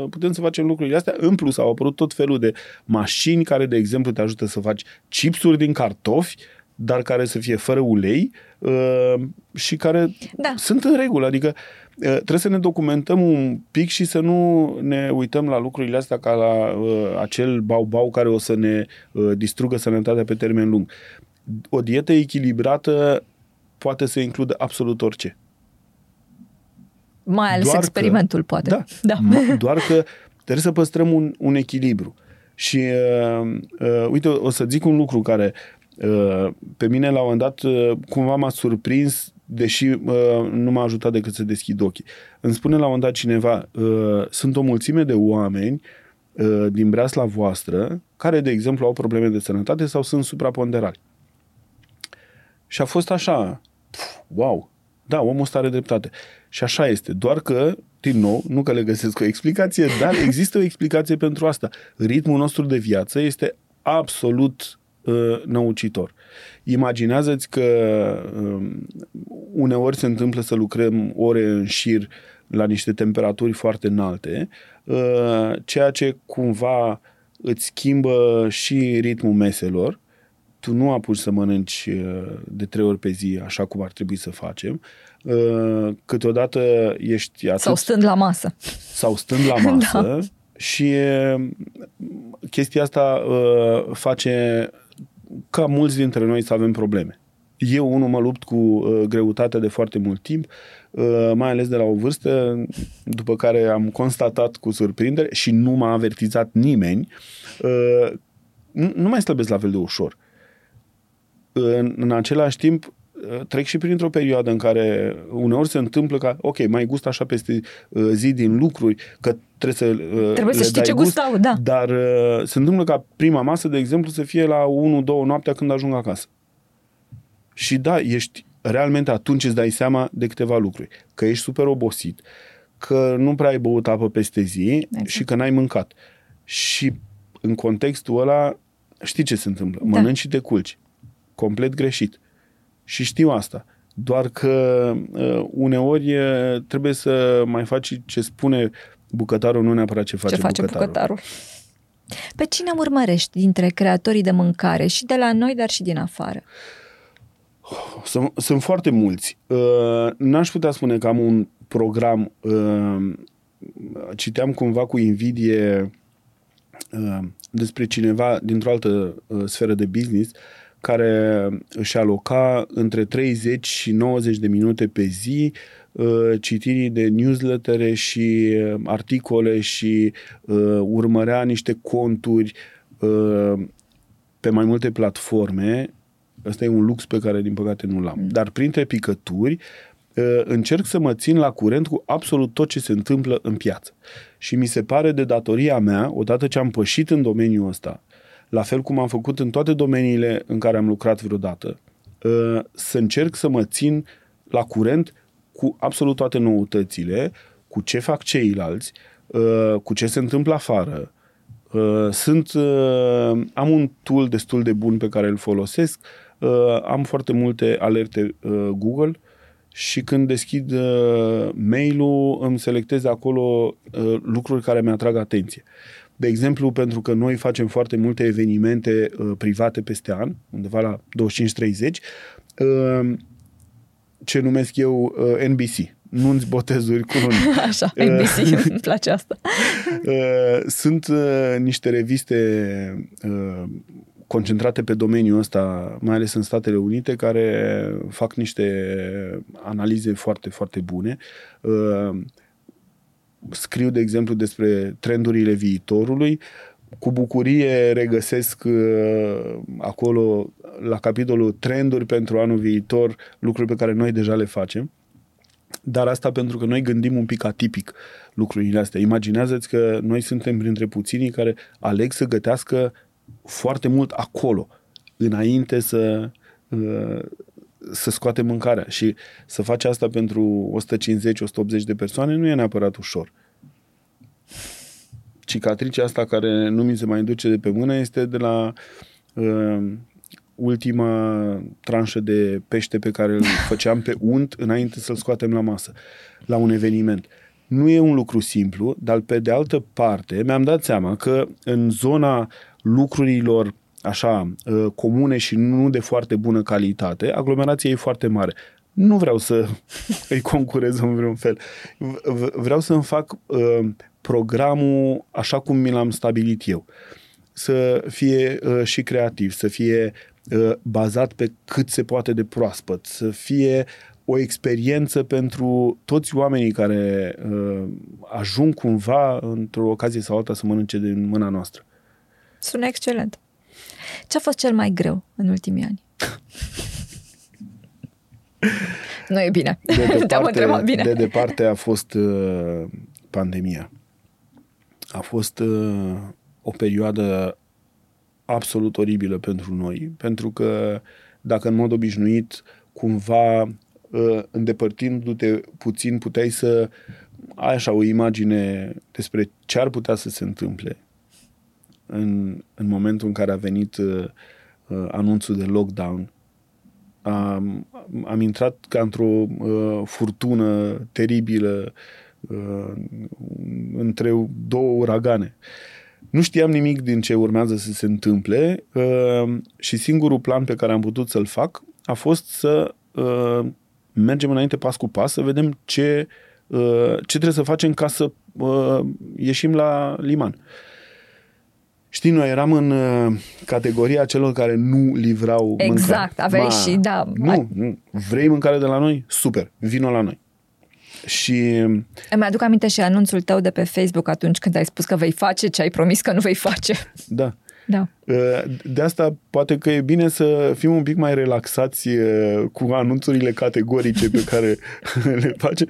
putem să facem lucrurile astea. În plus, au apărut tot felul de mașini care, de exemplu, te ajută să faci chipsuri din cartofi, dar care să fie fără ulei uh, și care da. sunt în regulă. Adică uh, trebuie să ne documentăm un pic și să nu ne uităm la lucrurile astea ca la uh, acel bau-bau care o să ne uh, distrugă sănătatea pe termen lung. O dietă echilibrată poate să includă absolut orice. Mai ales doar experimentul, că, poate. Da, da. Doar că trebuie să păstrăm un, un echilibru. Și uh, uh, uite, o să zic un lucru care Uh, pe mine, la un moment dat, uh, cumva m-a surprins, deși uh, nu m-a ajutat decât să deschid ochii. Îmi spune la un moment dat cineva, sunt o mulțime de oameni din breasla voastră care, de exemplu, au probleme de sănătate sau sunt supraponderali. Și a fost așa, wow, da, omul ăsta are dreptate. Și așa este, doar că, din nou, nu că le găsesc o explicație, dar există o explicație pentru asta. Ritmul nostru de viață este absolut uh, năucitor. Imaginează-ți că uh, uneori se întâmplă să lucrăm ore în șir la niște temperaturi foarte înalte, uh, ceea ce cumva îți schimbă și ritmul meselor. Tu nu apuci să mănânci uh, de trei ori pe zi, așa cum ar trebui să facem. Uh, câteodată ești atât... Sau stând la masă. Sau stând la [laughs] masă. da. Și chestia asta uh, face ca mulți dintre noi să avem probleme. Eu, unul, mă lupt cu uh, greutatea de foarte mult timp, uh, mai ales de la o vârstă, după care am constatat cu surprindere și nu m-a avertizat nimeni, uh, nu, nu mai slăbesc la fel de ușor. În, în același timp, uh, trec și printr-o perioadă în care uneori se întâmplă ca, ok, mai gust așa peste uh, zi din lucruri, că trebuie să uh, Trebuie să știi ce gust, gustau, da. Dar uh, se întâmplă ca prima masă, de exemplu, să fie la 1-2 noaptea când ajung acasă. Și da, ești realmente atunci îți dai seama de câteva lucruri. Că ești super obosit, că nu prea ai băut apă peste zi exact. și că n-ai mâncat. Și în contextul ăla, știi ce se întâmplă? Da. Mănânci și te culci. Complet greșit. Și știu asta. Doar că uh, uneori uh, trebuie să mai faci ce spune bucătarul, nu neapărat ce face, ce face bucătarul. bucătarul. Pe cine urmărești dintre creatorii de mâncare și de la noi, dar și din afară? Sunt, sunt foarte mulți. Uh, n-aș putea spune că am un program. Uh, citeam cumva cu invidie uh, despre cineva dintr-o altă uh, sferă de business care își aloca între 30 și 90 de minute pe zi uh, citirii de newslettere și uh, articole și uh, urmărea niște conturi pe mai multe platforme. Ăsta e un lux pe care, din păcate, nu l-am. Mm. Dar printre picături, încerc să mă țin la curent cu absolut tot ce se întâmplă în piață. Și mi se pare de datoria mea, odată ce am pășit în domeniul ăsta, la fel cum am făcut în toate domeniile în care am lucrat vreodată, uh, să încerc să mă țin la curent cu absolut toate noutățile, cu ce fac ceilalți, uh, cu ce se întâmplă afară. Uh, sunt, am un tool destul de bun pe care îl folosesc, am foarte multe alerte Google și când deschid mail-ul îmi selectez acolo lucruri care mi-atrag atenție. De exemplu, pentru că noi facem foarte multe evenimente uh, private peste an, undeva la 25-30, uh, ce numesc eu uh, NBC, nunți, botezuri, cununi. [laughs] Așa, NBC, uh, [laughs] îmi place asta. Uh, sunt uh, niște reviste uh, concentrate pe domeniul ăsta, mai ales în Statele Unite, care fac niște analize foarte, foarte bune. Uh, scriu, de exemplu, despre trendurile viitorului, cu bucurie regăsesc uh, acolo, la capitolul trenduri pentru anul viitor, lucruri pe care noi deja le facem. Dar asta pentru că noi gândim un pic atipic lucrurile astea. Imaginează-ți că noi suntem printre puținii care aleg să gătească foarte mult acolo, înainte să, uh, să scoate mâncarea și să faci asta pentru 150-180 de persoane nu e neapărat ușor. Cicatricea asta care nu mi se mai duce de pe mână este de la uh, ultima tranșă de pește pe care îl [laughs] făceam pe unt înainte să-l scoatem la masă, la un eveniment. Nu e un lucru simplu, dar pe de altă parte mi-am dat seama că în zona lucrurilor așa uh, comune și nu de foarte bună calitate, aglomerația e foarte mare. Nu vreau să [laughs] îi concurez în vreun fel. Vreau să-mi fac uh, programul așa cum mi l-am stabilit eu. Să fie uh, și creativ, să fie uh, bazat pe cât se poate de proaspăt, să fie o experiență pentru toți oamenii care uh, ajung cumva într-o ocazie sau alta să mănânce din mâna noastră. Sună excelent. Ce a fost cel mai greu în ultimii ani? [laughs] nu e bine. De [laughs] departe, Te-am întrebat bine. De departe a fost uh, pandemia. A fost uh, o perioadă absolut oribilă pentru noi, pentru că dacă în mod obișnuit cumva uh, îndepărtindu-te puțin puteai să ai așa o imagine despre ce ar putea să se întâmple în, în momentul în care a venit uh, uh, anunțul de lockdown, am, am intrat ca într-o uh, furtună teribilă uh, între două uragane. Nu știam nimic din ce urmează să se întâmple uh, și singurul plan pe care am putut să-l fac a fost să uh, mergem înainte pas cu pas, să vedem ce, uh, ce trebuie să facem ca să uh, ieșim la liman. Uh, Știi, noi eram în uh, categoria celor care nu livrau exact, mâncare. Exact, aveai Ma, și, da. Nu, nu, vrei mâncare de la noi? Super, vino la noi. Și... Îmi aduc aminte și anunțul tău de pe Facebook atunci când ai spus că vei face ce ai promis că nu vei face. Da. Da. Uh, de asta poate că e bine să fim un pic mai relaxați uh, cu anunțurile categorice pe care [laughs] le facem.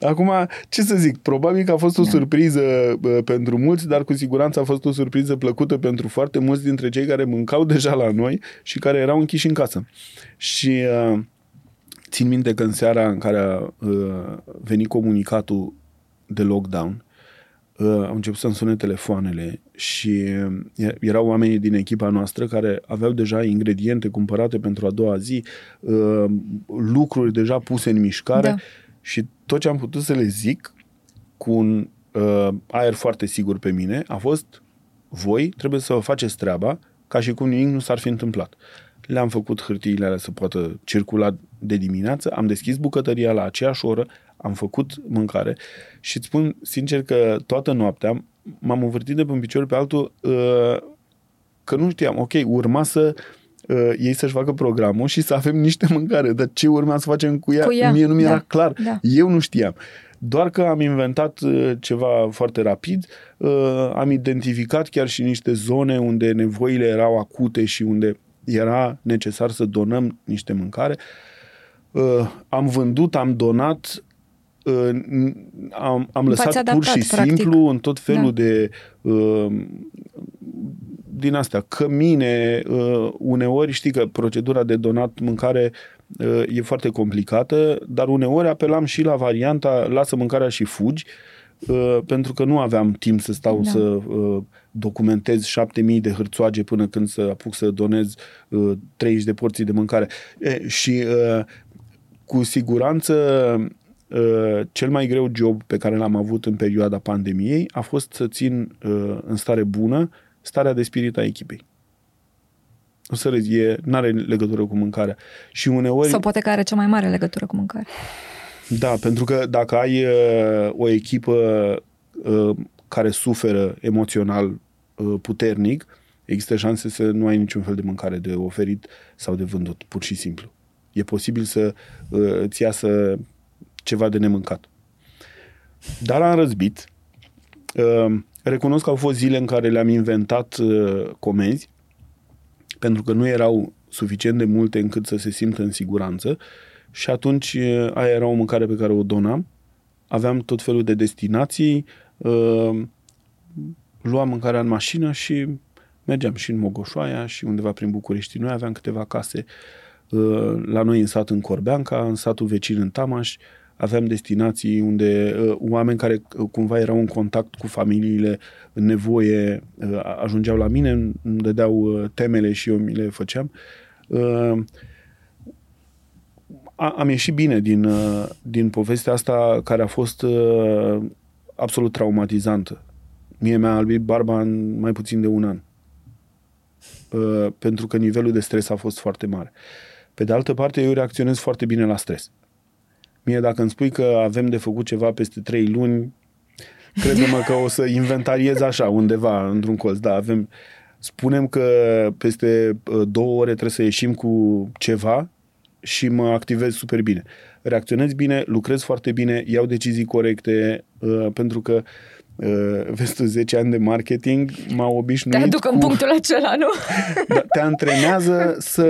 Acum, ce să zic, probabil că a fost o da. surpriză uh, pentru mulți, dar cu siguranță a fost o surpriză plăcută pentru foarte mulți dintre cei care mâncau [laughs] deja la noi și care erau închiși în casă. Și țin minte că în seara în care a venit comunicatul de lockdown, uh, au început să-mi sune telefoanele și uh, erau oamenii din echipa noastră care aveau deja ingrediente cumpărate pentru a doua zi, uh, lucruri deja puse în mișcare da. și tot ce am putut să le zic cu un uh, aer foarte sigur pe mine a fost voi trebuie să vă faceți treaba ca și cum nimic nu s-ar fi întâmplat. Le-am făcut hârtiile alea să poată circula de dimineață, am deschis bucătăria la aceeași oră, am făcut mâncare și îți spun sincer că toată noaptea m-am învârtit de pe un picior pe altul uh, că nu știam, ok, urma să uh, ei să-și facă programul și să avem niște mâncare, dar ce urma să facem cu ea, cu ea. mie nu mi-era da. clar, da. eu nu știam. Doar că am inventat uh, ceva foarte rapid, uh, am identificat chiar și niște zone unde nevoile erau acute și unde era necesar să donăm niște mâncare. Uh, am vândut, am donat, am, am lăsat adaptat, pur și practic. simplu în tot felul da. de uh, din astea, cămine, uh, uneori știi că procedura de donat mâncare uh, e foarte complicată, dar uneori apelam și la varianta lasă mâncarea și fugi, uh, pentru că nu aveam timp să stau da. să uh, documentez șapte mii de hârțoage până când să apuc să donez uh, 30 de porții de mâncare. E, și uh, cu siguranță Uh, cel mai greu job pe care l-am avut în perioada pandemiei a fost să țin uh, în stare bună starea de spirit a echipei. O să râzi, e, n-are legătură cu mâncarea. Și uneori... Sau poate că are cea mai mare legătură cu mâncarea. Da, pentru că dacă ai uh, o echipă uh, care suferă emoțional uh, puternic, există șanse să nu ai niciun fel de mâncare de oferit sau de vândut, pur și simplu. E posibil să uh, îți iasă ceva de nemâncat. Dar am răzbit. Uh, recunosc că au fost zile în care le-am inventat uh, comenzi, pentru că nu erau suficient de multe încât să se simtă în siguranță și atunci uh, aia era o mâncare pe care o donam. Aveam tot felul de destinații, luam mâncarea în mașină și mergeam și în Mogoșoaia și undeva prin București. Noi aveam câteva case la noi în sat în Corbeanca, în satul vecin în Tamaș, aveam destinații unde uh, oameni care uh, cumva erau în contact cu familiile în nevoie uh, ajungeau la mine, îmi dădeau uh, temele și eu mi le făceam. Uh, a, am ieșit bine din, uh, din povestea asta care a fost uh, absolut traumatizantă. Mie mi-a albit barba în mai puțin de un an. Uh, pentru că nivelul de stres a fost foarte mare. Pe de altă parte, eu reacționez foarte bine la stres. Mie dacă îmi spui că avem de făcut ceva peste trei luni, crede-mă că o să inventariez așa, undeva, într-un colț. Da, avem... Spunem că peste uh, două ore trebuie să ieșim cu ceva și mă activez super bine. Reacționez bine, lucrez foarte bine, iau decizii corecte, uh, pentru că uh, vezi tu, 10 ani de marketing m-au obișnuit Te aduc cu... în punctul acela, nu? [laughs] Da, te antrenează să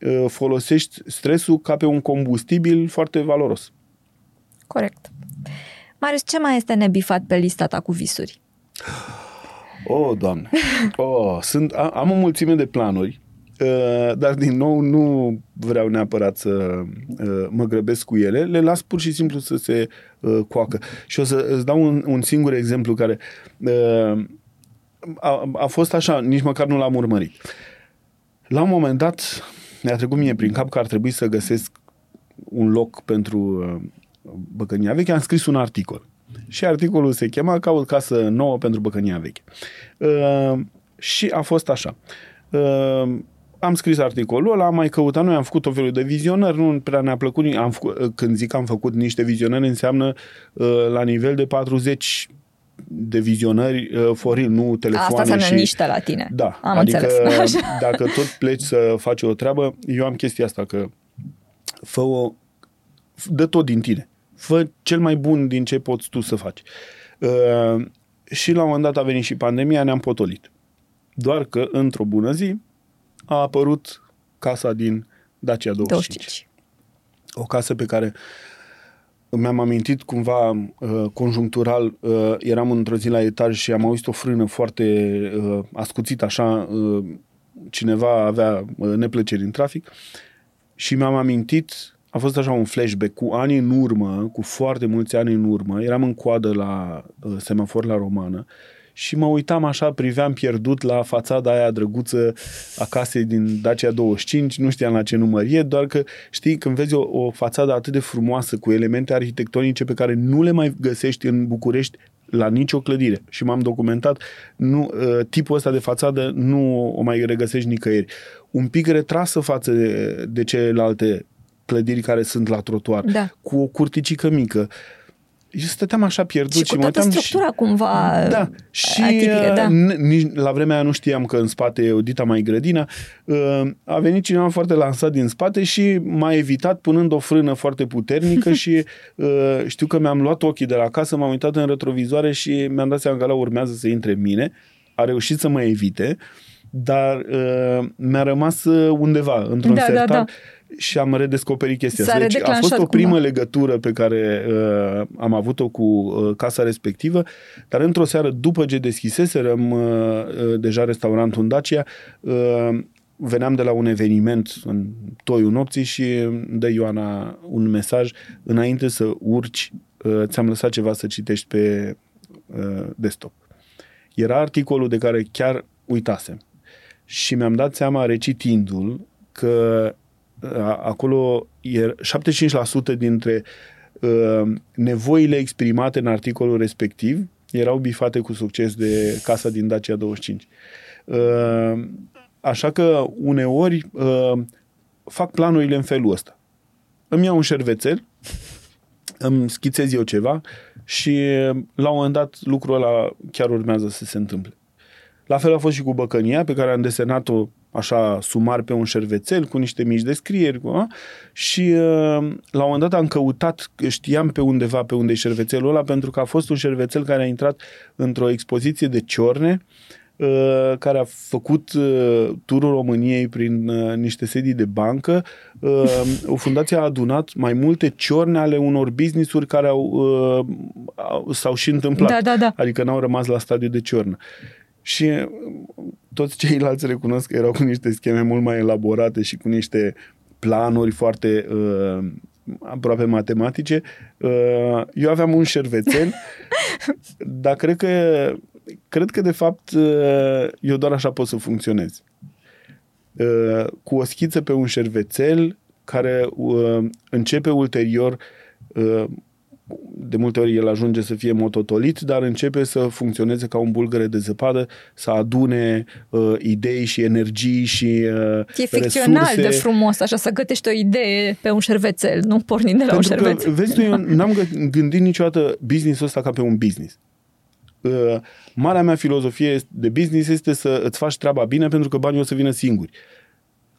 uh, folosești stresul ca pe un combustibil foarte valoros. Corect. Marius, ce mai este nebifat pe lista ta cu visuri? Oh, doamne! Oh, sunt, am o mulțime de planuri, uh, dar din nou nu vreau neapărat să uh, mă grăbesc cu ele, le las pur și simplu să se uh, coacă. Și o să îți dau un, un singur exemplu care a, a fost așa, nici măcar nu l-am urmărit. La un moment dat mi-a trecut mie prin cap că ar trebui să găsesc un loc pentru Băcănia Veche, am scris un articol. Și articolul se chema Caut casă nouă pentru Băcănia Veche. Uh, și a fost așa. Uh, am scris articolul ăla, am mai căutat, noi am făcut o felul de vizionări, nu prea ne-a plăcut, am făcut, când zic că am făcut niște vizionări, înseamnă uh, la nivel de 40 de vizionări uh, foril, nu telefoane Asta și... niște la tine. Da, am adică înțeles. [laughs] Așa. dacă tot pleci să faci o treabă, eu am chestia asta că fă o, dă tot din tine. Fă cel mai bun din ce poți tu să faci. Uh, și la un moment dat a venit și pandemia, ne-am potolit. Doar că într-o bună zi a apărut casa din Dacia 25. 25. O casă pe care mi-am amintit cumva uh, conjunctural, uh, eram într-o zi la etaj și am auzit o frână foarte uh, ascuțită așa, uh, cineva avea uh, neplăceri în trafic și mi-am amintit a fost așa un flashback cu ani în urmă, cu foarte mulți ani în urmă, eram în coadă la uh, semafor la romană și mă uitam așa, priveam pierdut la fațada aia drăguță a casei din Dacia 25, nu știam la ce număr e, doar că știi, când vezi o, o fațadă atât de frumoasă, cu elemente arhitectonice pe care nu le mai găsești în București la nicio clădire și m-am documentat, nu, uh, tipul ăsta de fațadă nu o mai regăsești nicăieri. Un pic retrasă față de, de celelalte clădiri care sunt la trotuar, da. cu o curticică mică. Eu stăteam așa pierdut și, și cu mă toată structura și... cumva da. Și atipică, da. nici la vremea aia nu știam că în spate e Odita mai grădina. Uh, a venit cineva foarte lansat din spate și m-a evitat punând o frână foarte puternică [laughs] și uh, știu că mi-am luat ochii de la casă, m-am uitat în retrovizoare și mi-am dat seama că la urmează să intre în mine. A reușit să mă evite, dar uh, mi-a rămas undeva, într-un da, sertar. Da, da și am redescoperit chestia asta. Deci a fost o primă cumva. legătură pe care uh, am avut-o cu uh, casa respectivă, dar într-o seară după ce deschiseserăm uh, uh, deja restaurantul în Dacia, uh, veneam de la un eveniment în toiul nopții și dă Ioana un mesaj înainte să urci, uh, ți-am lăsat ceva să citești pe uh, desktop. Era articolul de care chiar uitasem. Și mi-am dat seama, recitindu-l, că acolo e 75% dintre uh, nevoile exprimate în articolul respectiv erau bifate cu succes de casa din Dacia 25. Uh, așa că uneori uh, fac planurile în felul ăsta. Îmi iau un șervețel, îmi schițez eu ceva și la un moment dat lucrul ăla chiar urmează să se întâmple. La fel a fost și cu băcănia pe care am desenat-o așa sumar pe un șervețel cu niște mici descrieri cu, a? și uh, la un moment dat am căutat, știam pe undeva pe unde e șervețelul ăla pentru că a fost un șervețel care a intrat într-o expoziție de ciorne uh, care a făcut uh, turul României prin uh, niște sedii de bancă. Uh, o fundație a adunat mai multe ciorne ale unor business-uri care au, uh, au, s-au și întâmplat. Da, da, da. Adică n-au rămas la stadiu de ciornă. Și toți ceilalți recunosc că erau cu niște scheme mult mai elaborate și cu niște planuri foarte uh, aproape matematice. Uh, eu aveam un șervețel, [laughs] dar cred că cred că de fapt uh, eu doar așa pot să funcționez. uh, cu o schiță pe un șervețel care uh, începe ulterior uh, de multe ori el ajunge să fie mototolit, dar începe să funcționeze ca un bulgăre de zăpadă, să adune uh, idei și energii și uh, E ficțional resurse. de frumos, așa, să gătești o idee pe un șervețel, nu pornind de la Pentru un șervețel. Că, vezi tu, [laughs] eu n-am gândit niciodată business-ul ăsta ca pe un business. Uh, marea mea filozofie de business este să îți faci treaba bine pentru că banii o să vină singuri.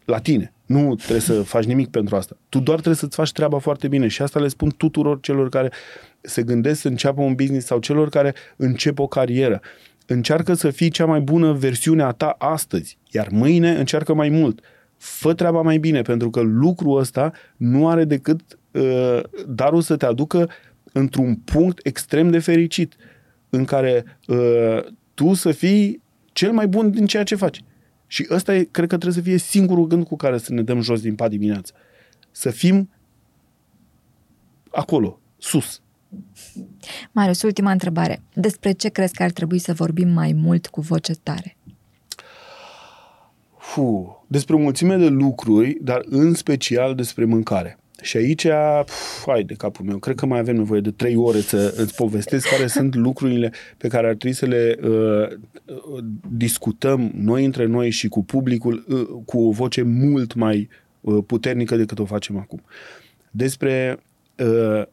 La tine. Nu trebuie să faci nimic pentru asta. Tu doar trebuie să-ți faci treaba foarte bine și asta le spun tuturor celor care se gândesc să înceapă un business sau celor care încep o carieră. Încearcă să fii cea mai bună versiune a ta astăzi, iar mâine încearcă mai mult. Fă treaba mai bine, pentru că lucrul ăsta nu are decât uh, darul să te aducă într-un punct extrem de fericit, în care uh, tu să fii cel mai bun din ceea ce faci. Și ăsta e, cred că trebuie să fie singurul gând cu care să ne dăm jos din pat dimineața. Să fim acolo, sus. Marius, ultima întrebare. Despre ce crezi că ar trebui să vorbim mai mult cu voce tare? Fu, despre o mulțime de lucruri, dar în special despre mâncare. Și aici, hai de capul meu, cred că mai avem nevoie de trei ore să îți povestesc care [laughs] sunt lucrurile pe care ar trebui să le uh, discutăm noi între noi și cu publicul uh, cu o voce mult mai uh, puternică decât o facem acum. Despre uh,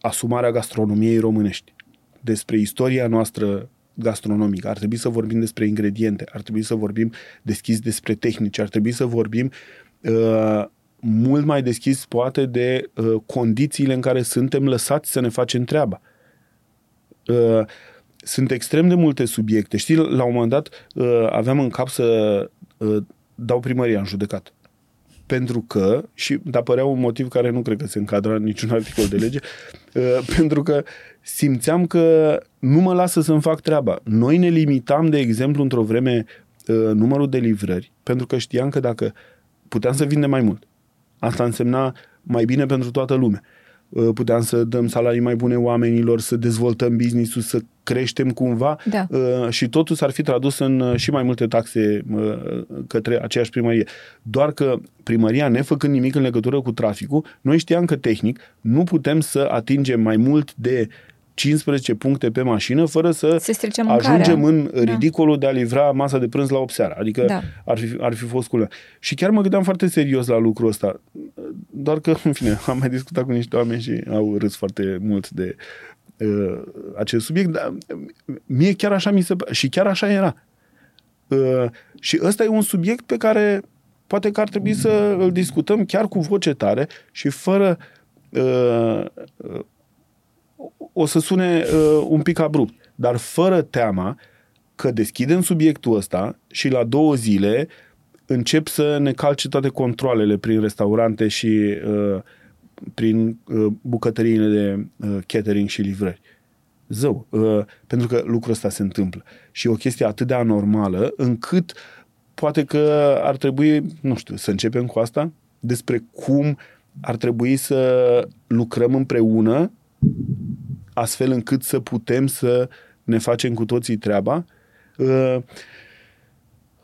asumarea gastronomiei românești, despre istoria noastră gastronomică. Ar trebui să vorbim despre ingrediente, ar trebui să vorbim deschis despre tehnici, ar trebui să vorbim uh, mult mai deschis poate de uh, condițiile în care suntem lăsați să ne facem treaba. Uh, sunt extrem de multe subiecte. Știi, la un moment dat uh, aveam în cap să uh, dau primăria în judecat. Pentru că, și dar părea un motiv care nu cred că se încadra în niciun articol de lege, uh, pentru că simțeam că nu mă lasă să-mi fac treaba. Noi ne limitam, de exemplu, într-o vreme uh, numărul de livrări, pentru că știam că dacă puteam să vindem mai mult, Asta însemna mai bine pentru toată lumea. Uh, puteam să dăm salarii mai bune oamenilor, să dezvoltăm business-ul, să creștem cumva da. Uh, și totul s-ar fi tradus în uh, și mai multe taxe către aceeași primărie. Doar că primăria, nefăcând nimic în legătură cu traficul, noi știam că tehnic nu putem să atingem mai mult de 15 puncte pe mașină fără să Se ajungem în da. ridicolul de a livra masa de prânz la 8 seara. Adică da. ar, fi, ar fi fost culă. Și chiar mă gândeam foarte serios la lucrul ăsta. Doar că, în fine, am mai discutat cu niște oameni și au râs foarte mult de uh, acest subiect, dar mie chiar așa mi se... Și chiar așa era. Uh, și ăsta e un subiect pe care poate că ar trebui să îl discutăm chiar cu voce tare și fără uh, o să sune uh, un pic abrupt, dar fără teama că deschidem subiectul ăsta și la două zile încep să ne calce toate controlele prin restaurante și uh, prin uh, bucătăriile de uh, catering și livrări. Zău, uh, pentru că lucrul ăsta se întâmplă. Și e o chestie atât de anormală încât poate că ar trebui, nu știu, să începem cu asta, despre cum ar trebui să lucrăm împreună astfel încât să putem să ne facem cu toții treaba. Uh,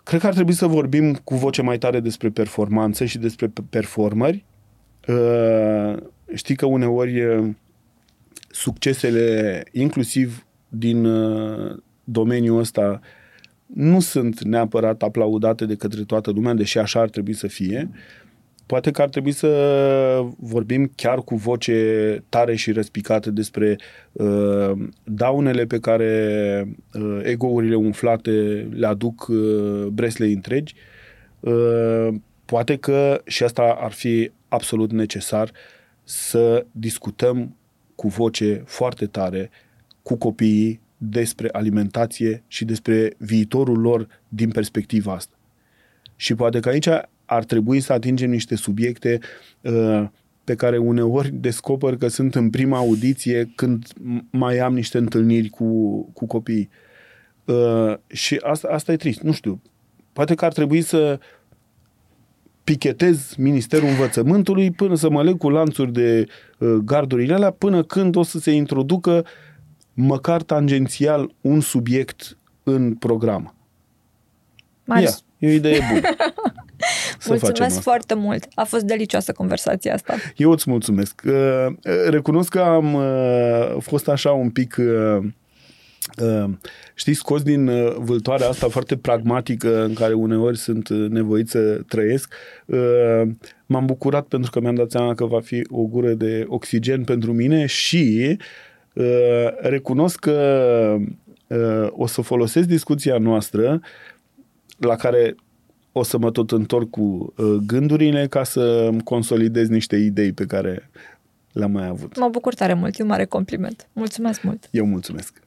cred că ar trebui să vorbim cu voce mai tare despre performanță și despre performări. Uh, știi că uneori uh, succesele, inclusiv din domeniul ăsta, nu sunt neapărat aplaudate de către toată lumea, deși așa ar trebui să fie. Poate că ar trebui să vorbim chiar cu voce tare și răspicată despre uh, daunele pe care uh, egourile umflate le aduc uh, breslei întregi. Uh, poate că, și asta ar fi absolut necesar, să discutăm cu voce foarte tare cu copiii despre alimentație și despre viitorul lor din perspectiva asta. Și poate că aici ar trebui să atingem niște subiecte uh, pe care uneori descoper că sunt în prima audiție când mai am niște întâlniri cu, cu copiii. Uh, și asta, asta e trist. Nu știu. Poate că ar trebui să pichetez Ministerul Învățământului până să mă leg cu lanțuri de uh, gardurile alea până când o să se introducă măcar tangențial un subiect în program. Marius. Ia, e o idee bună. [laughs] să mulțumesc facem asta. foarte mult. A fost delicioasă conversația asta. Eu îți mulțumesc. Uh, recunosc că am uh, fost așa un pic uh, uh, știi, scos din uh, vâltoarea asta foarte pragmatică în care uneori sunt uh, nevoit să trăiesc. Uh, m-am bucurat pentru că mi-am dat seama că va fi o gură de oxigen pentru mine și uh, recunosc că uh, o să folosesc discuția noastră la care o să mă tot întorc cu uh, gândurile ca să consolidez niște idei pe care le-am mai avut. Mă bucur tare mult, e un mare compliment. Mulțumesc mult! Eu mulțumesc!